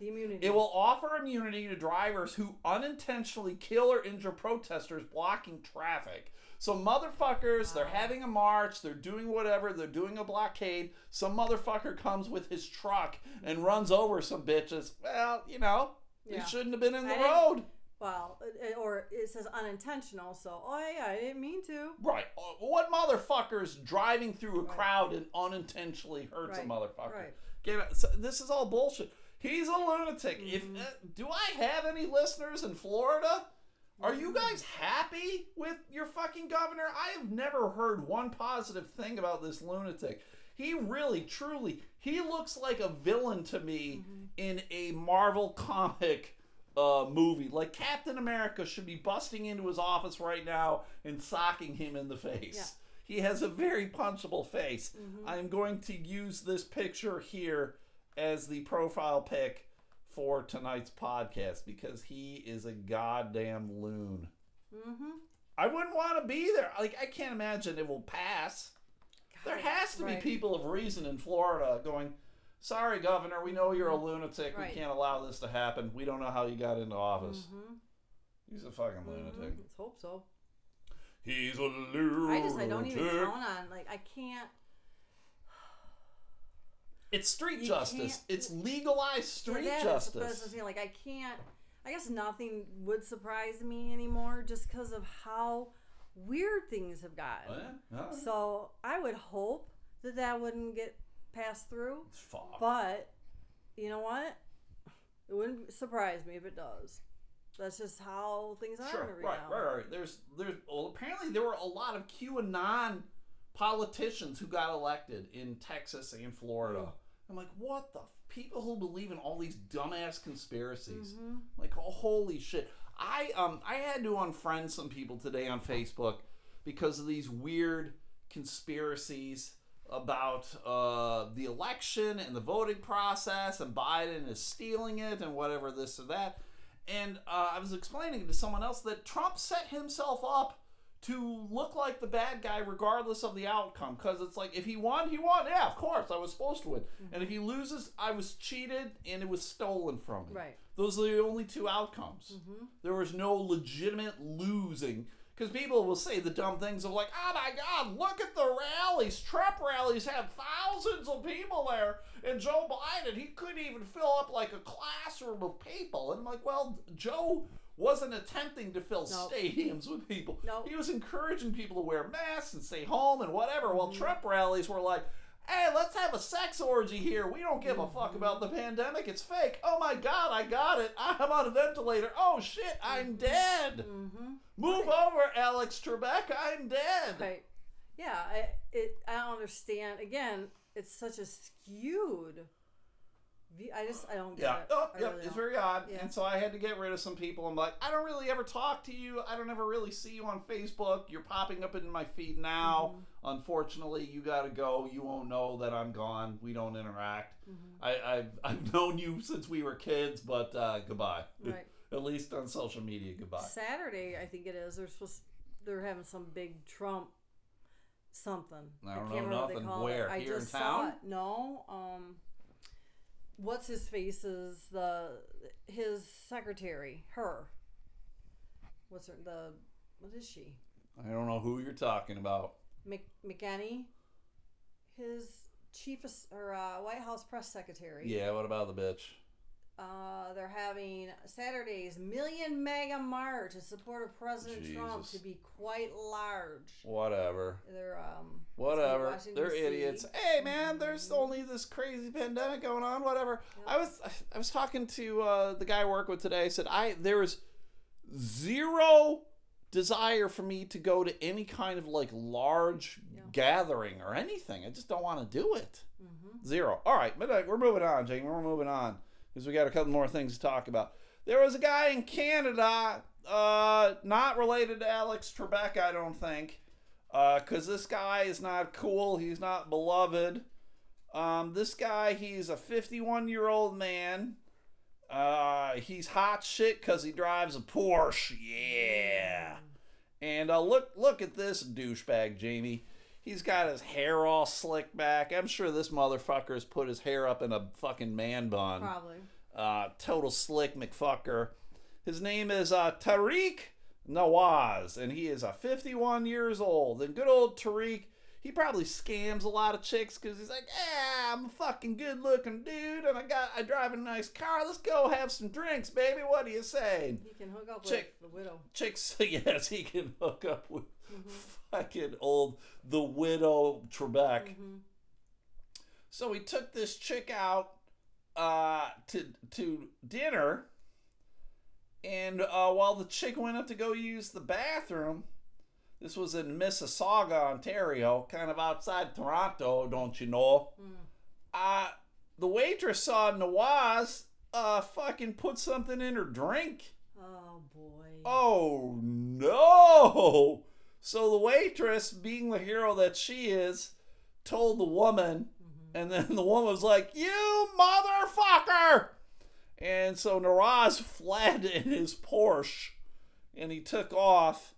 The immunity. It will offer immunity to drivers who unintentionally kill or injure protesters blocking traffic. So motherfuckers, they're having a march, they're doing whatever, they're doing a blockade. Some motherfucker comes with his truck and runs over some bitches. Well, you know, Yeah. they shouldn't have been in the I road. Well, or it says unintentional. So, oh yeah, I didn't mean to. Right. Uh, What motherfucker's driving through a crowd and unintentionally hurts a motherfucker? right. Get it? So this is all bullshit. He's a lunatic. Mm-hmm. If uh, do I have any listeners in Florida? Are Mm-hmm. you guys happy with your fucking governor? I have never heard one positive thing about this lunatic. He really, truly, he looks like a villain to me Mm-hmm. in a Marvel comic uh, movie. Like Captain America should be busting into his office right now and socking him in the face. Yeah. He has a very punchable face. Mm-hmm. I'm going to use this picture here as the profile pic for tonight's podcast because he is a goddamn loon. Mm-hmm. I wouldn't want to be there. Like I can't imagine it will pass. There has to Right. be people of reason in Florida going, "Sorry, governor, we know you're a lunatic. Right. We can't allow this to happen. We don't know how you got into office." Mm-hmm. He's a fucking lunatic. Let's hope so. He's a lunatic. I just I don't even count on like I can't. It's street You justice. It's legalized street Yeah, that justice. that's Like I can't. I guess nothing would surprise me anymore, just because of how weird things have gotten. Eh? Huh? So I would hope that that wouldn't get passed through. Fuck. But you know what? It wouldn't surprise me if it does. That's just how things are Sure, right, right, now. right, right. There's, there's. Well, apparently there were a lot of QAnon politicians who got elected in Texas and Florida. I'm like, what the f- people who believe in all these dumbass conspiracies? Mm-hmm. Like, oh, holy shit! I um, I had to unfriend some people today on Facebook because of these weird conspiracies about uh, the election and the voting process and Biden is stealing it and whatever this or that. And uh, I was explaining to someone else that Trump set himself up to look like the bad guy regardless of the outcome. Because it's like, if he won, he won. Yeah, of course, I was supposed to win. And if he loses, I was cheated and it was stolen from me. Right. Those are the only two outcomes. There was no legitimate losing. Because people will say the dumb things of like, oh my God, look at the rallies. Trump rallies had thousands of people there. And Joe Biden, he couldn't even fill up like a classroom of people. And I'm like, well, Joe wasn't attempting to fill stadiums with people. He was encouraging people to wear masks and stay home and whatever. While mm-hmm. Trump rallies were like, hey, let's have a sex orgy here. We don't give a fuck about the pandemic. It's fake. Oh my God, I got it. I'm on a ventilator. Oh shit, I'm dead. Mm-hmm. Move over, Alex Trebek. I'm dead. Right. Yeah. I it. I don't understand. Again, it's such a skewed I just I don't get Yeah. it. Oh, I yep. really it's don't. very odd. Yeah. And so I had to get rid of some people. I'm like, I don't really ever talk to you. I don't ever really see you on Facebook. You're popping up in my feed now. Mm-hmm. Unfortunately, you got to go. You won't know that I'm gone. We don't interact. Mm-hmm. I, I've, I've known you since we were kids, but uh, goodbye. Right. At least on social media, goodbye. Saturday, I think it is. They're supposed they're having some big Trump something. I don't can't know remember what they nothing. call Where? It. I Here in town? it. No. Um. What's his face is the his secretary. Her. What's her the? What is she? I don't know who you're talking about. Mc, McEnany. His chief or uh, White House press secretary. Yeah, what about the bitch? Uh, they're having Saturday's Million Mega March in support of President Trump to be quite large. Whatever. They're um Whatever. They're D.C. idiots. Hey man, there's only this crazy pandemic going on. Whatever. I was I was talking to uh, the guy I work with today. I said I there was zero desire for me to go to any kind of like large Yeah. gathering or anything. I just don't want to do it. Mhm. Zero. All right, but we're moving on, Jake. We're moving on because we got a couple more things to talk about. There was a guy in Canada, uh, not related to Alex Trebek, I don't think, because this guy is not cool. He's not beloved. Um, this guy, he's a 51 year old man. Uh, he's hot shit because he drives a Porsche. Yeah. And uh, look, look at this douchebag, Jamie. He's got his hair all slicked back. I'm sure this motherfucker's put his hair up in a fucking man bun. probably. Uh, total slick McFucker. His name is uh, Tariq Nawaz, and he is uh, 51 years old. And good old Tariq, he probably scams a lot of chicks because he's like, "Yeah, I'm a fucking good-looking dude, and I got I drive a nice car. Let's go have some drinks, baby. What do you say?" He can hook up Chick- with the widow. chicks yes he can hook up with fucking old the widow Trebek. Mhm. So he took this chick out uh, to to dinner, and uh, while the chick went up to go use the bathroom, this was in Mississauga, Ontario, kind of outside Toronto, don't you know? Mm. Uh, the waitress saw Nawaz uh, fucking put something in her drink. Oh boy. Oh no! So the waitress, being the hero that she is, told the woman, and then the woman was like, "You motherfucker!" And so Nawaz fled in his Porsche, and he took off.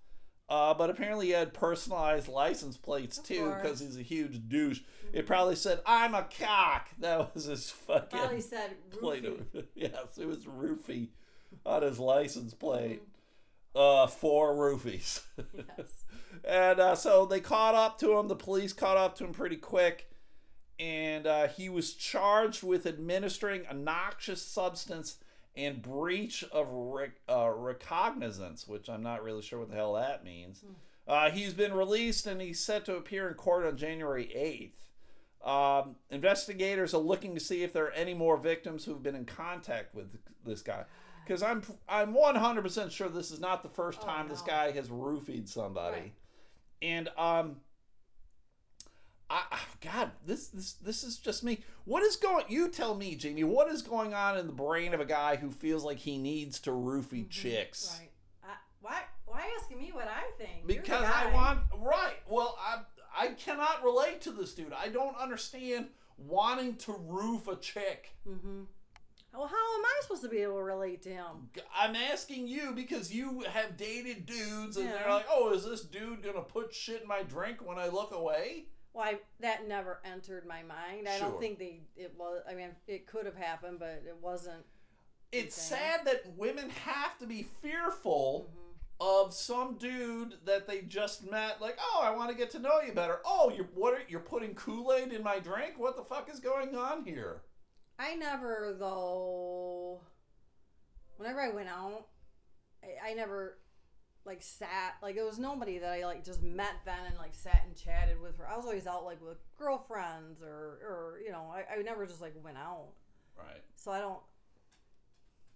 Uh, but apparently he had personalized license plates Of too, because he's a huge douche. It probably said, "I'm a cock." That was his fucking Probably said plate. roofie. yes, it was roofie on his license plate. Uh, four roofies. Yes. And uh, so they caught up to him. The police caught up to him pretty quick. And uh, he was charged with administering a noxious substance and breach of rec- uh, recognizance, which I'm not really sure what the hell that means. Uh, he's been released and he's set to appear in court on January 8th. Um, investigators are looking to see if there are any more victims who've been in contact with this guy. Because I'm I'm 100% sure this is not the first Oh, time this guy has roofied somebody. Right. And um I, God, this this this is just me. What is going? You tell me, Jamie. What is going on in the brain of a guy who feels like he needs to roofie chicks? Mm-hmm. Right. I, why? Why asking me what I think? Because I want right. Well, I I cannot relate to this dude. I don't understand wanting to roof a chick. Mm-hmm. Well, how am I supposed to be able to relate to him? I'm asking you because you have dated dudes and they're like, "Oh, is this dude gonna put shit in my drink when I look away?" Well, I, that never entered my mind. I Sure. don't think they. It was. I mean, it could have happened, but it wasn't. It's sad that women have to be fearful Mm-hmm. of some dude that they just met. Like, oh, I want to get to know you better. Oh, you're what? Are, you're putting Kool Aid in my drink? What the fuck is going on here? I never though. Whenever I went out, I, I never like sat like it was nobody that I like just met then and like sat and chatted with her. I was always out like with girlfriends or or you know I, I never just like went out. Right. So I don't.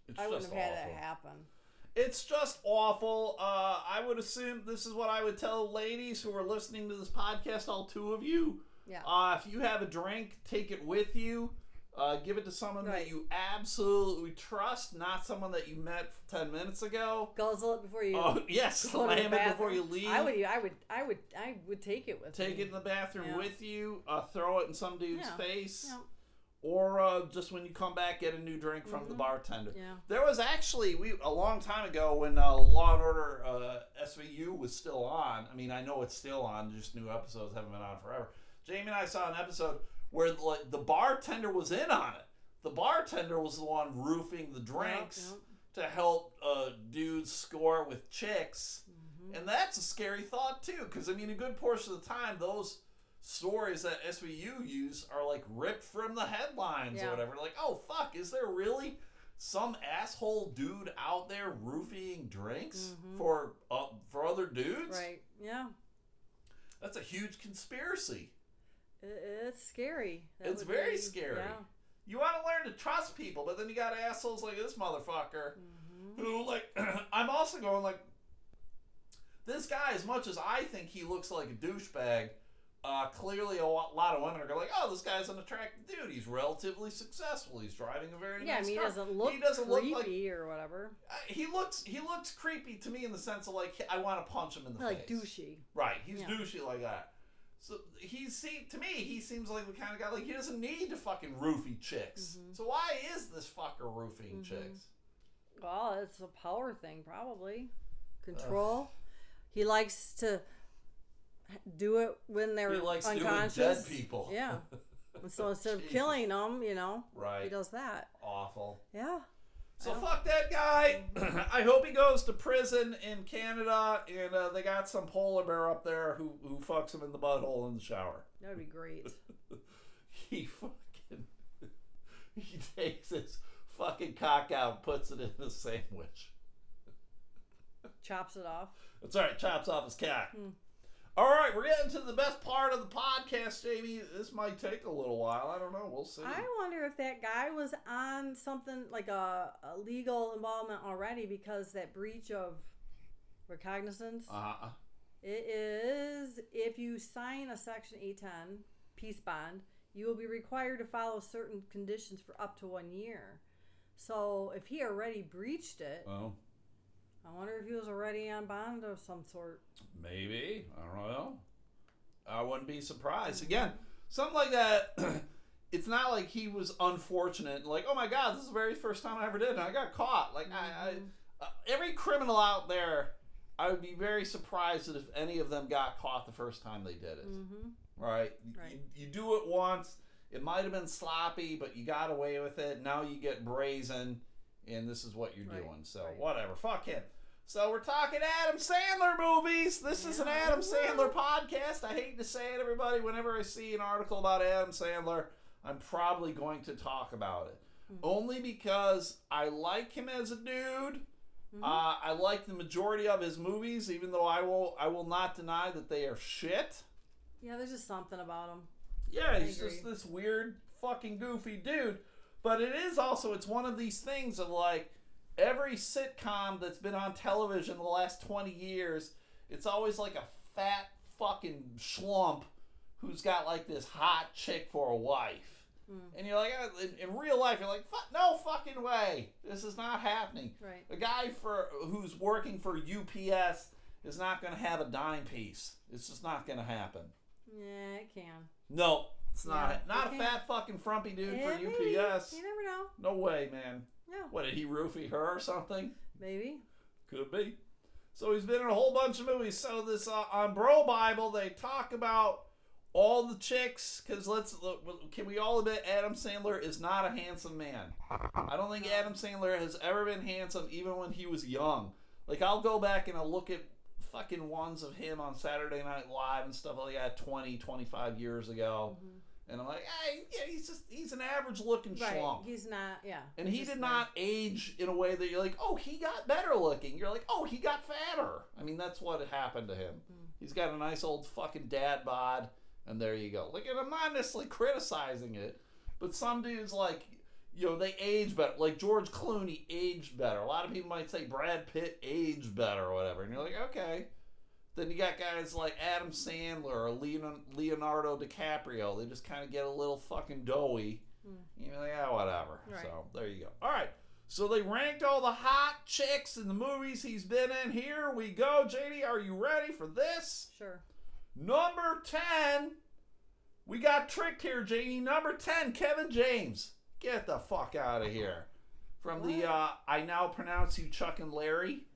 It's I wouldn't have had awful. that happen. It's just awful. Uh, I would assume this is what I would tell ladies who are listening to this podcast. All two of you. Yeah. Uh, if you have a drink, take it with you. Uh, give it to someone that you absolutely trust, not someone that you met 10 minutes ago. Guzzle it before you. Oh, yes, go to the slam it before you leave. I would. I would. I would. I would take it with Take me. it in the bathroom Yeah. with you, uh, throw it in some dude's Yeah. face, Yeah. or uh, just when you come back, get a new drink from the bartender. Mm-hmm. Yeah. There was actually we a long time ago when uh, Law and Order uh, SVU was still on. I mean, I know it's still on. Just new episodes haven't been on forever. Jamie and I saw an episode where like the bartender was in on it. The bartender was the one roofing the drinks to help uh, dudes score with chicks, Mm-hmm. and that's a scary thought too. Because I mean, a good portion of the time, those stories that SVU use are like ripped from the headlines or whatever. Like, oh fuck, is there really some asshole dude out there roofing drinks for uh, for other dudes? Mm-hmm. Right. Yeah. That's a huge conspiracy. It, it's scary. That It's very be- scary. Yeah. You want to learn to trust people, but then you got assholes like this motherfucker Mm-hmm. who, like, I'm also going like, this guy. As much as I think he looks like a douchebag, uh, clearly a lot of women are going like, oh, this guy's an attractive dude. He's relatively successful. He's driving a very Yeah. I nice mean, he doesn't look He doesn't creepy look like or whatever. uh, he looks. He looks creepy to me in the sense of like I want to punch him in the Like face. douchey. Right, he's Yeah. douchey like that. So he see to me, he seems like the kind of guy like he doesn't need to fucking roofie chicks. Mm-hmm. So why is this fucker roofing chicks? Well, it's a power thing, probably. Control. He likes to do it when they're He likes doing unconscious. dead people. Yeah. And so instead of killing them, you know, right? he does that. awful. Yeah. So fuck that guy. I hope he goes to prison in Canada, and uh, they got some polar bear up there who who fucks him in the butthole in the shower. That would be great. He fucking he takes his fucking cock out, puts it in the sandwich. Chops it off. That's all right. Chops off his cock. Hmm. All right, we're getting to the best part of the podcast, Jamie. This might take a little while. I don't know. We'll see. I wonder if that guy was on something like a, a legal involvement already because that breach of recognizance. Uh, huh. It is if you sign a Section 810 peace bond, you will be required to follow certain conditions for up to one year. So if he already breached it, oh, I wonder if he was already on bond of some sort. maybe. I don't know. I wouldn't be surprised. Again, something like that. it's not like he was unfortunate. Like, oh my god, this is the very first time I ever did, it, and I got caught. Like, I, I uh, every criminal out there, I would be very surprised if any of them got caught the first time they did it. Mm-hmm. right? Right. You, you do it once. It might have been sloppy, but you got away with it. Now you get brazen, and this is what you're Right, doing. So right. whatever. Fuck him. So we're talking Adam Sandler movies. This is an Adam Sandler podcast. I hate to say it, everybody. Whenever I see an article about Adam Sandler, I'm probably going to talk about it. Hmm. Only because I like him as a dude. Mm-hmm. Uh, I like the majority of his movies, even though I will I will not deny that they are shit. Yeah, there's just something about him. Yeah, he's agree. just this weird fucking goofy dude. But it is also it's one of these things of like every sitcom that's been on television the last 20 years, it's always like a fat fucking schlump who's got like this hot chick for a wife. And you're like, uh, in, in real life, you're like, "Fuck, no fucking way. This is not happening. Right. A guy for who's working for UPS is not going to have a dime piece. It's just not going to happen. Yeah, it can. No, it's not. Yeah, not a fat fucking frumpy dude for Yeah, maybe. UPS. You never know. No way, man. Yeah, What did he roofie her or something? maybe. Could be. So he's been in a whole bunch of movies. So this uh, on BroBible, they talk about all the chicks. Because let's look, can we all admit Adam Sandler is not a handsome man. I don't think Adam Sandler has ever been handsome, even when he was young. Like I'll go back and I'll look at fucking ones of him on Saturday Night Live and stuff like that 20, 25 years ago. And I'm like, hey, yeah, he's just he's an average looking Right. schlump. He's not. Yeah. And he did there. not age in a way that you're like, oh, he got better looking. You're like, oh, he got fatter. I mean, that's what happened to him. Mm. He's got a nice old fucking dad bod, and there you go. Like, and I'm not necessarily criticizing it, but some dudes like, you know, they age better. Like George Clooney aged better. A lot of people might say Brad Pitt aged better or whatever, and you're like, okay. Then you got guys like Adam Sandler or Leonardo DiCaprio. They just kind of get a little fucking doughy You're like, yeah, whatever. Right. So there you go. All right. So they ranked all the hot chicks in the movies he's been in. Here we go. JD, are you ready for this? Sure. Number 10. We got tricked here, JD. Number 10, Kevin James. Get the fuck out of here. From the uh, I Now Pronounce You Chuck and Larry.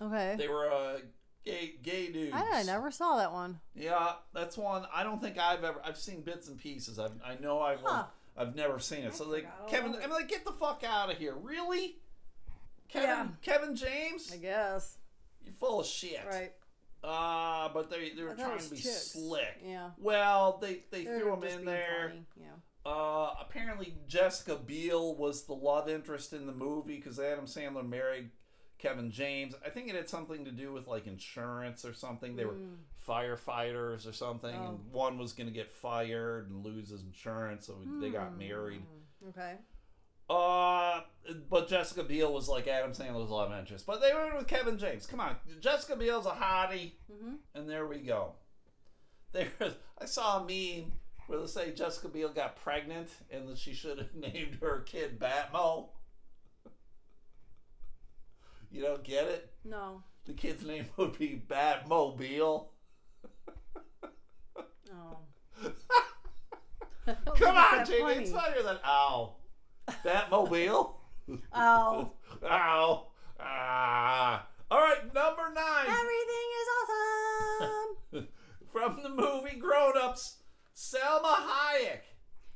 Okay. They were uh, gay, gay dudes. I, I never saw that one. Yeah, that's one. I don't think I've ever. I've seen bits and pieces. I've, I know I've. Huh. I've never seen it. so like forgot all Kevin, about. I'm like, get the fuck out of here. Really? Kevin, Yeah. Kevin James, I guess. you're full of shit. Right. Uh, but they they were I thought it trying was to be chicks. slick. Yeah. Well, they they They're threw him just in being there. funny, Yeah. Uh, apparently Jessica Biel was the love interest in the movie because Adam Sandler married Kevin James. I think it had something to do with like insurance or something. They were firefighters or something, Mm. Oh. and one was going to get fired and lose his insurance, so they got married. Mm, Okay. Uh, but Jessica Biel was like Adam Sandler's love interest. But they went with Kevin James. Come on, Jessica Biel's a hottie, Mhm. and there we go. There, I saw a meme where they say Jessica Biel got pregnant and that she should have named her kid Batmo. You don't get it? No. The kid's name would be Batmobile. Oh. Come on, Jamie, funny. it's funnier than ow. Batmobile. Oh. Ow. Ah. All right, number nine. Everything is awesome. From the movie Grown Ups, Salma Hayek.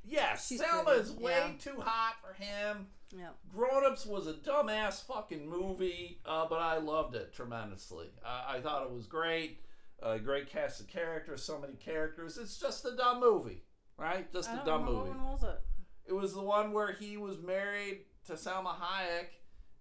Yes, She's Salma pretty, is way yeah. too hot for him. Yeah. Grown Ups was a dumbass fucking movie, uh, but I loved it tremendously. Uh, I thought it was great. A great cast of characters, so many characters. It's just a dumb movie, right? Just I a dumb movie. What was it? It was the one where he was married to Salma Hayek,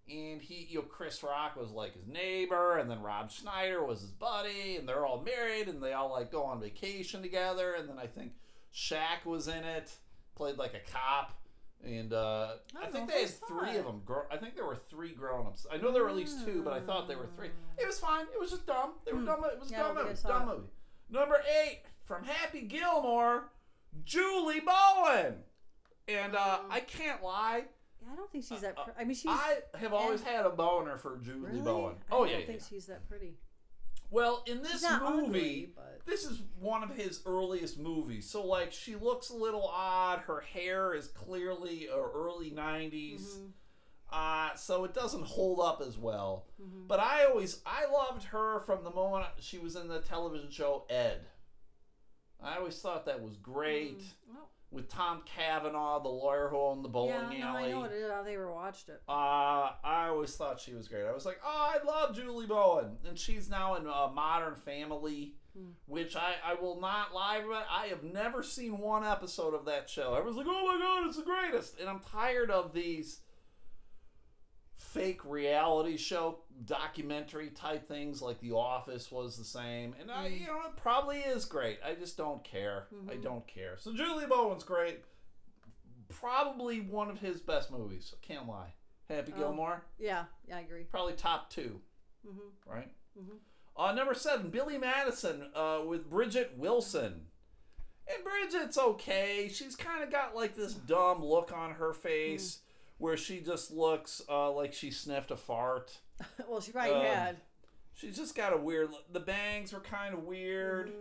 and he, you know, Chris Rock was like his neighbor, and then Rob Schneider was his buddy, and they're all married, and they all like go on vacation together, and then I think Shaq was in it, played like a cop, and uh, I I, think they had three of them. Gro- I think there were three grown-ups. I know there were at least two, but I thought there were three. It was fine. It was just dumb. They were dumb. It was a Hmm. Yeah, dumb don't think I movie. Dumb movie. Number eight from Happy Gilmore, Julie Bowen. And uh, Um, I can't lie, Yeah, I don't think she's that. Uh, Pre- I mean, she's. I have always had a boner for Julie really? Bowen. I Oh don't yeah, yeah. think she's that pretty. Well, in this movie, ugly, but this is one of his earliest movies. So like, she looks a little odd. Her hair is clearly uh, early '90s. Mm-hmm. Uh, so it doesn't hold up as well. Mm-hmm. But I always I loved her from the moment she was in the television show Ed. I always thought that was great well, with Tom Cavanagh, the lawyer who owned the bowling yeah, no, alley. I know it is. I've watched it. Uh, I always thought she was great. I was like, oh, I love Julie Bowen, and she's now in uh, Modern Family, Hmm. which I I will not lie about. I have never seen one episode of that show. I was like, oh my god, it's the greatest, and I'm tired of these fake reality show documentary type things like The Office was the same, and I you know it probably is great. I just don't care. I don't care. So Julie Bowen's great. Probably one of his best movies. Can't lie. Happy Oh. Gilmore, Yeah, yeah, I agree. probably top 2 Mm-hmm. right? Uh, number seven, Billy Madison uh, with Bridgette Wilson. And Bridgette's okay. She's kind of got like this dumb look on her face where she just looks uh, like she sniffed a fart. well, she probably Um, had. She's just got a weird. The bangs were kind of weird.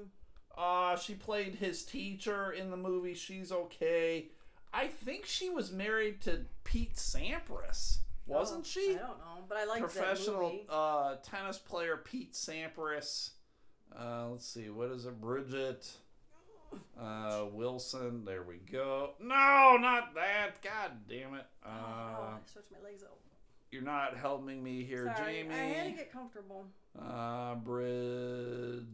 Uh, she played his teacher in the movie. She's okay. I think she was married to Pete Sampras, wasn't Oh, she? I don't know, but I like that Professional uh, tennis player Pete Sampras. Uh, let's see, what is it? Bridgette uh, Wilson. There we go. No, not that. God damn it. oh, Uh, I stretched my legs out. you're not helping me here, Sorry, Jamie. I had to get comfortable. Uh, Bridgette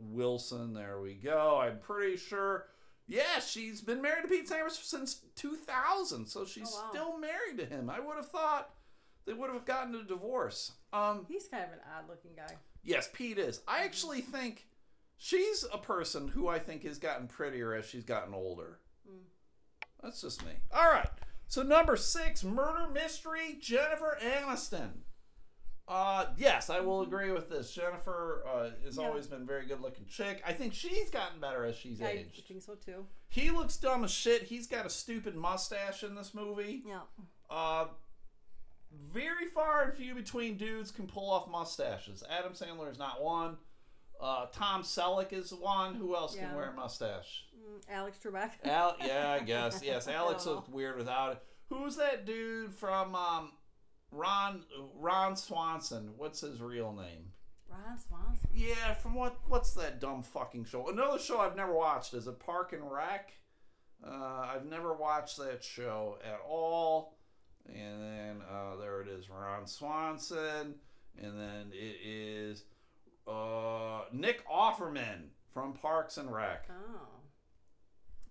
Wilson. There we go. I'm pretty sure. Yeah, she's been married to Pete Sampras since 2000, so she's Oh, wow. still married to him. I would have thought they would have gotten a divorce. Um, He's kind of an odd-looking guy. yes, Pete is. I actually think she's a person who I think has gotten prettier as she's gotten older. That's just me. All right. So number six, murder mystery, Jennifer Aniston. Uh, yes, I will agree with this. Jennifer uh, has Mm-hmm. Yeah. always been a very good looking chick. I think she's gotten better as she's I aged. I think so too. He looks dumb as shit. He's got a stupid mustache in this movie. Yeah. Uh, very far and few between dudes can pull off mustaches. Adam Sandler is not one. Uh, Tom Selleck is one. Who else can wear a mustache? Mm, Alex Trebek. Al, yeah, I guess. Yes, Alex looked weird without it. Who's that dude from um, Ron Ron Swanson? What's his real name? Ron Swanson. Yeah, from what? What's that dumb fucking show? Another show I've never watched is it Park and Rec. Uh, I've never watched that show at all. And then uh, there it is, Ron Swanson, and then it is uh, Nick Offerman from Parks and Rec. Oh.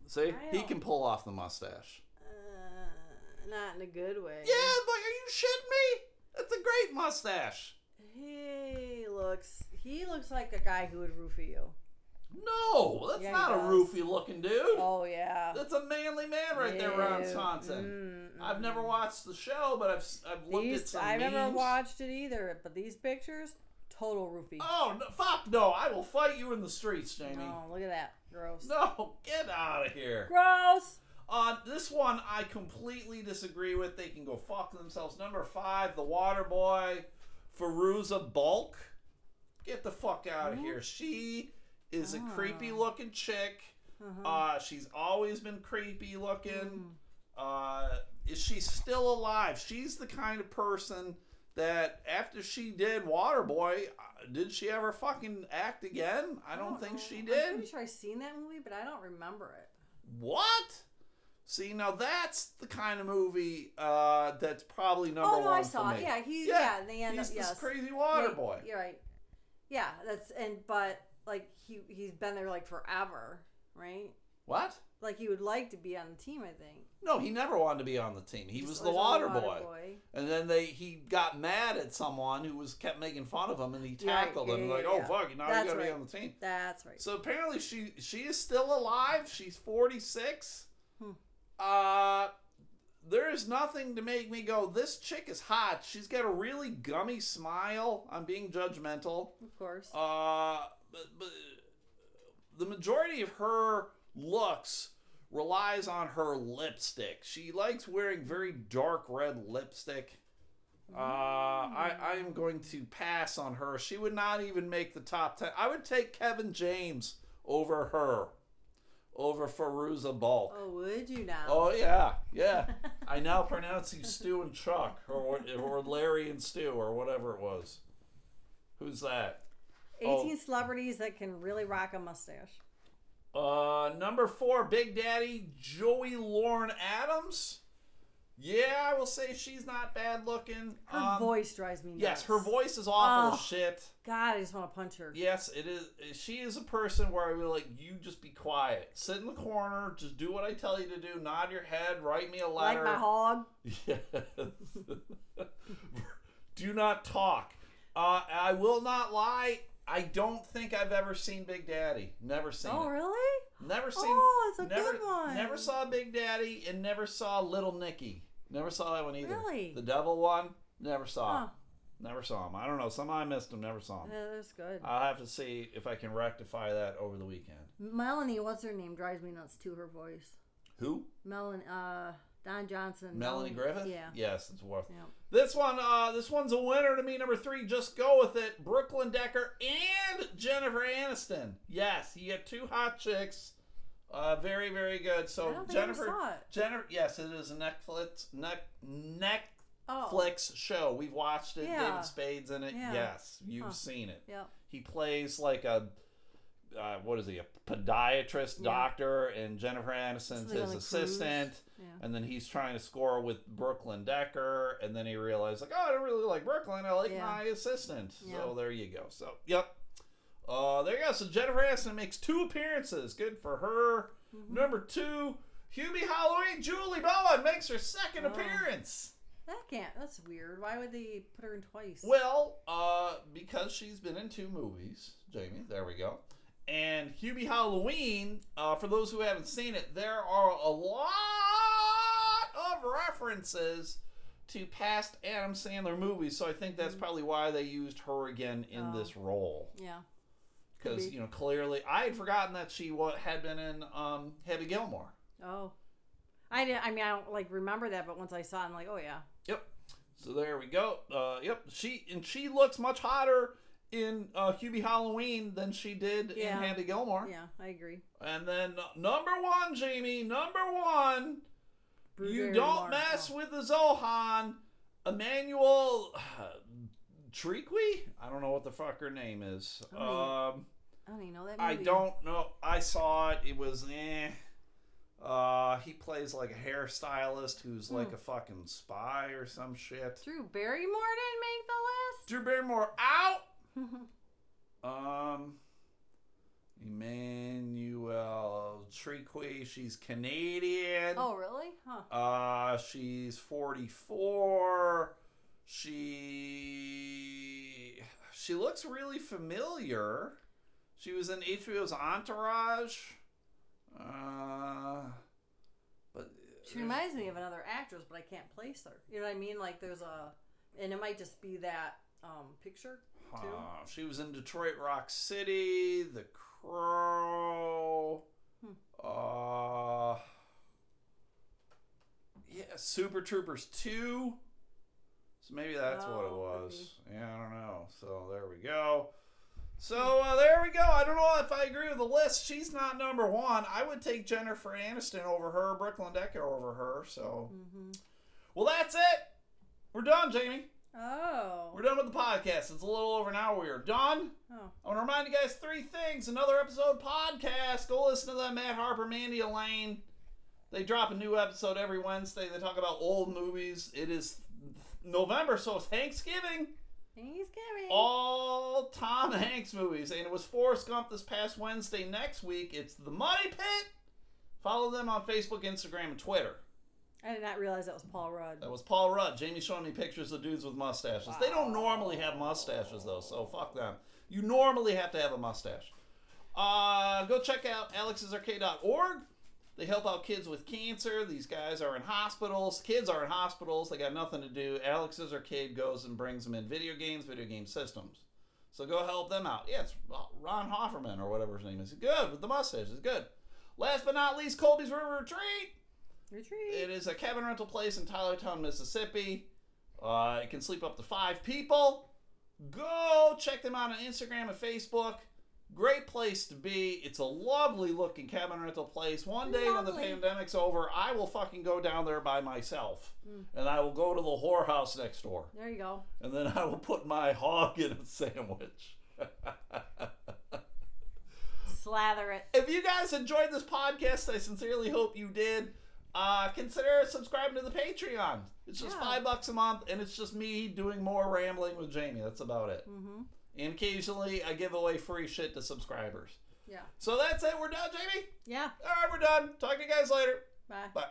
See, he can pull off the mustache. Uh, not in a good way. Yeah, but are you shitting me? That's a great mustache. He looks. He looks like a guy who would roofie you. No, that's Yeah, not a does. roofy looking dude. Oh yeah. That's a manly man right there, Ron Yeah. Swanson. Mm, I've never watched the show, but I've s- I've looked at some I've never watched it either, but these pictures, total roofie. Oh no, fuck no! I will fight you in the streets, Jamie. Oh, look at that. Gross. No, get out of here. Gross. On this one, I completely disagree with. They can go fuck themselves. Number five, the Water Boy, Fairuza Balk. Get the fuck out of mm-hmm. here. She is a ah. creepy looking chick. Uh-huh. Uh, she's always been creepy looking. Mm. Uh, is she still alive? She's the kind of person that after she did Waterboy, uh, did she ever fucking act again? I don't, think know. she I'm did. pretty sure I've seen that movie, but I don't remember it. What? See, now that's the kind of movie uh, that's probably number oh no, one I saw it. Yeah, he. Yeah, they end he's up. this Yes. crazy water Yeah, boy. You're right. Yeah, that's and but like he he's been there like forever, right? What? Like he would like to be on the team, I think. No, he never wanted to be on the team. He was the on water, boy. boy. And then they he got mad at someone who was kept making fun of him, and he tackled yeah, him yeah, like, yeah, "Oh yeah. fuck, now you That's gotta be on the team." That's right. So apparently she she is still alive. She's forty six. Hmm. Uh there is nothing to make me go, this chick is hot. She's got a really gummy smile. I'm being judgmental. of course. Uh but, but the majority of her looks relies on her lipstick. She likes wearing very dark red lipstick. Uh, I, I am going to pass on her. She would not even make the top 10. I would take Kevin James over her, over Fairuza Balk. oh, would you now? Oh, yeah, yeah. I now pronounce you Stu and Chuck, or, or Larry and Stu, or whatever it was. Who's that? 18 celebrities that can really rock a mustache. Uh, number four, Big Daddy Joey Lauren Adams. Yeah, I will say she's not bad looking. Her Um, voice drives me nuts. Yes, her voice is awful Oh. shit. God, I just want to punch her. Yes, it is. She is a person where I would like you just be quiet, sit in the corner, just do what I tell you to do, nod your head, write me a letter. Like my hog. Yes. do not talk. Uh, I will not lie. I don't think I've ever seen Big Daddy. Never seen Oh, it. really? Never seen. Oh, it's a never, good one. Never saw Big Daddy and never saw Little Nicky. Never saw that one either. Really? The devil one. Never saw. Huh. Never saw him. I don't know. Somehow I missed him. Never saw him. Yeah, that's good. I'll have to see if I can rectify that over the weekend. Melanie, what's her name? Drives me nuts too. Her voice. Who? Melanie, uh, Don Johnson. Melanie Griffith. Yeah. Yes, it's worth. Yeah. This one, uh, this one's a winner to me. Number three, just go with it. Brooklyn Decker and Jennifer Aniston. Yes, you get two hot chicks. Uh, very, very good. So I don't think I ever Jennifer. Jennifer, yes, it is a Netflix, net, Oh. Netflix show. We've watched it. Yeah. David Spade's in it. Yeah. Yes, you've Huh. seen it. Yep. He plays like a, uh, what is he? A podiatrist Yeah. doctor, and Jennifer Aniston's his assistant. cruise. Yeah. And then he's trying to score with Brooklyn Decker, and then he realized like, oh, I don't really like Brooklyn. I like Yeah. my assistant. Yeah. So there you go. So yep. Uh, there you go. So Jennifer Aniston makes two appearances. Good for her. Mm-hmm. Number two, Hubie Halloween. Julie Bowen makes her second Oh. appearance. That can't. That's weird. Why would they put her in twice? Well, uh, because she's been in two movies, Jamie. There we go. And Hubie Halloween, uh, for those who haven't seen it, there are a lot of references to past Adam Sandler movies, so I think that's probably why they used her again in Oh. this role. Yeah. Because be. you know, clearly, I had forgotten that she wa- had been in um, Happy Gilmore. Oh. I didn't. I mean, I don't like remember that, but once I saw it, I'm like, oh yeah. Yep. So there we go. Uh, yep. She and she looks much hotter in uh, Hubie Halloween than she did Yeah. in Happy Gilmore. Yeah, I agree. And then uh, number one, Jamie, number one, you don't mess with the Zohan, Emmanuelle uh, Chriqui. I don't know what the fuck her name is. Oh. Um, I don't even know that. I don't know. I saw it. It was eh. Uh, he plays like a hairstylist who's like Hmm. a fucking spy or some shit. Drew Barrymore didn't make the list. Drew Barrymore out. Um, Emmanuelle Chriqui. She's Canadian. oh really? Huh. Uh, she's 44. She she looks really familiar. She was in HBO's Entourage. Uh, but She reminds me of another actress, but I can't place her. You know what I mean? Like there's a, and it might just be that um picture too. uh, she was in Detroit Rock City, The Crow. Hmm. Uh, yeah, Super Troopers 2. So maybe that's what it Oh, was. Yeah, I don't know. So there we go. So uh, there we go. I don't know if I agree with the list. She's not number one. I would take Jennifer Aniston over her, Brooklyn Decker over her. So, Mm-hmm. well, that's it. We're done, Jamie. Oh. We're done with the podcast. It's a little over an hour. We are done. Oh. I want to remind you guys three things. Another episode podcast. Go listen to that Matt Harper, Mandy Elaine. They drop a new episode every Wednesday. They talk about old movies. It is November, so it's Thanksgiving. Thanksgiving. All Tom Hanks movies. And it was Forrest Gump this past Wednesday. Next week, it's The Money Pit. Follow them on Facebook, Instagram, and Twitter. I did not realize that was Paul Rudd. That was Paul Rudd. Jamie showing me pictures of dudes with mustaches. They don't normally have mustaches though, so fuck them. You normally have to have a mustache. Uh, go check out alexsarcade.org. They help out kids with cancer. These guys are in hospitals. Kids are in hospitals. They got nothing to do. Alex's Arcade goes and brings them in video games, video game systems. So go help them out. Yeah, it's Ron Hofferman or whatever his name is. Good with the mustache. It's good. Last but not least, Colby's River Retreat. Retreat. It is a cabin rental place in Tylertown, Mississippi. Uh, it can sleep up to five people. Go check them out on Instagram and Facebook. Great place to be. It's a lovely looking cabin rental place. One day when the Lovely. pandemic's over, I will fucking go down there by myself. And I will go to the whorehouse next door. There you go. And then I will put my hog in a sandwich. Slather it. if you guys enjoyed this podcast, I sincerely hope you did. Uh, consider subscribing to the Patreon. It's just Yeah. five bucks a month, and it's just me doing more rambling with Jamie. That's about it. Mm-hmm. And occasionally, I give away free shit to subscribers. Yeah. So that's it. We're done, Jamie. Yeah. All right, we're done. Talk to you guys later. Bye. Bye.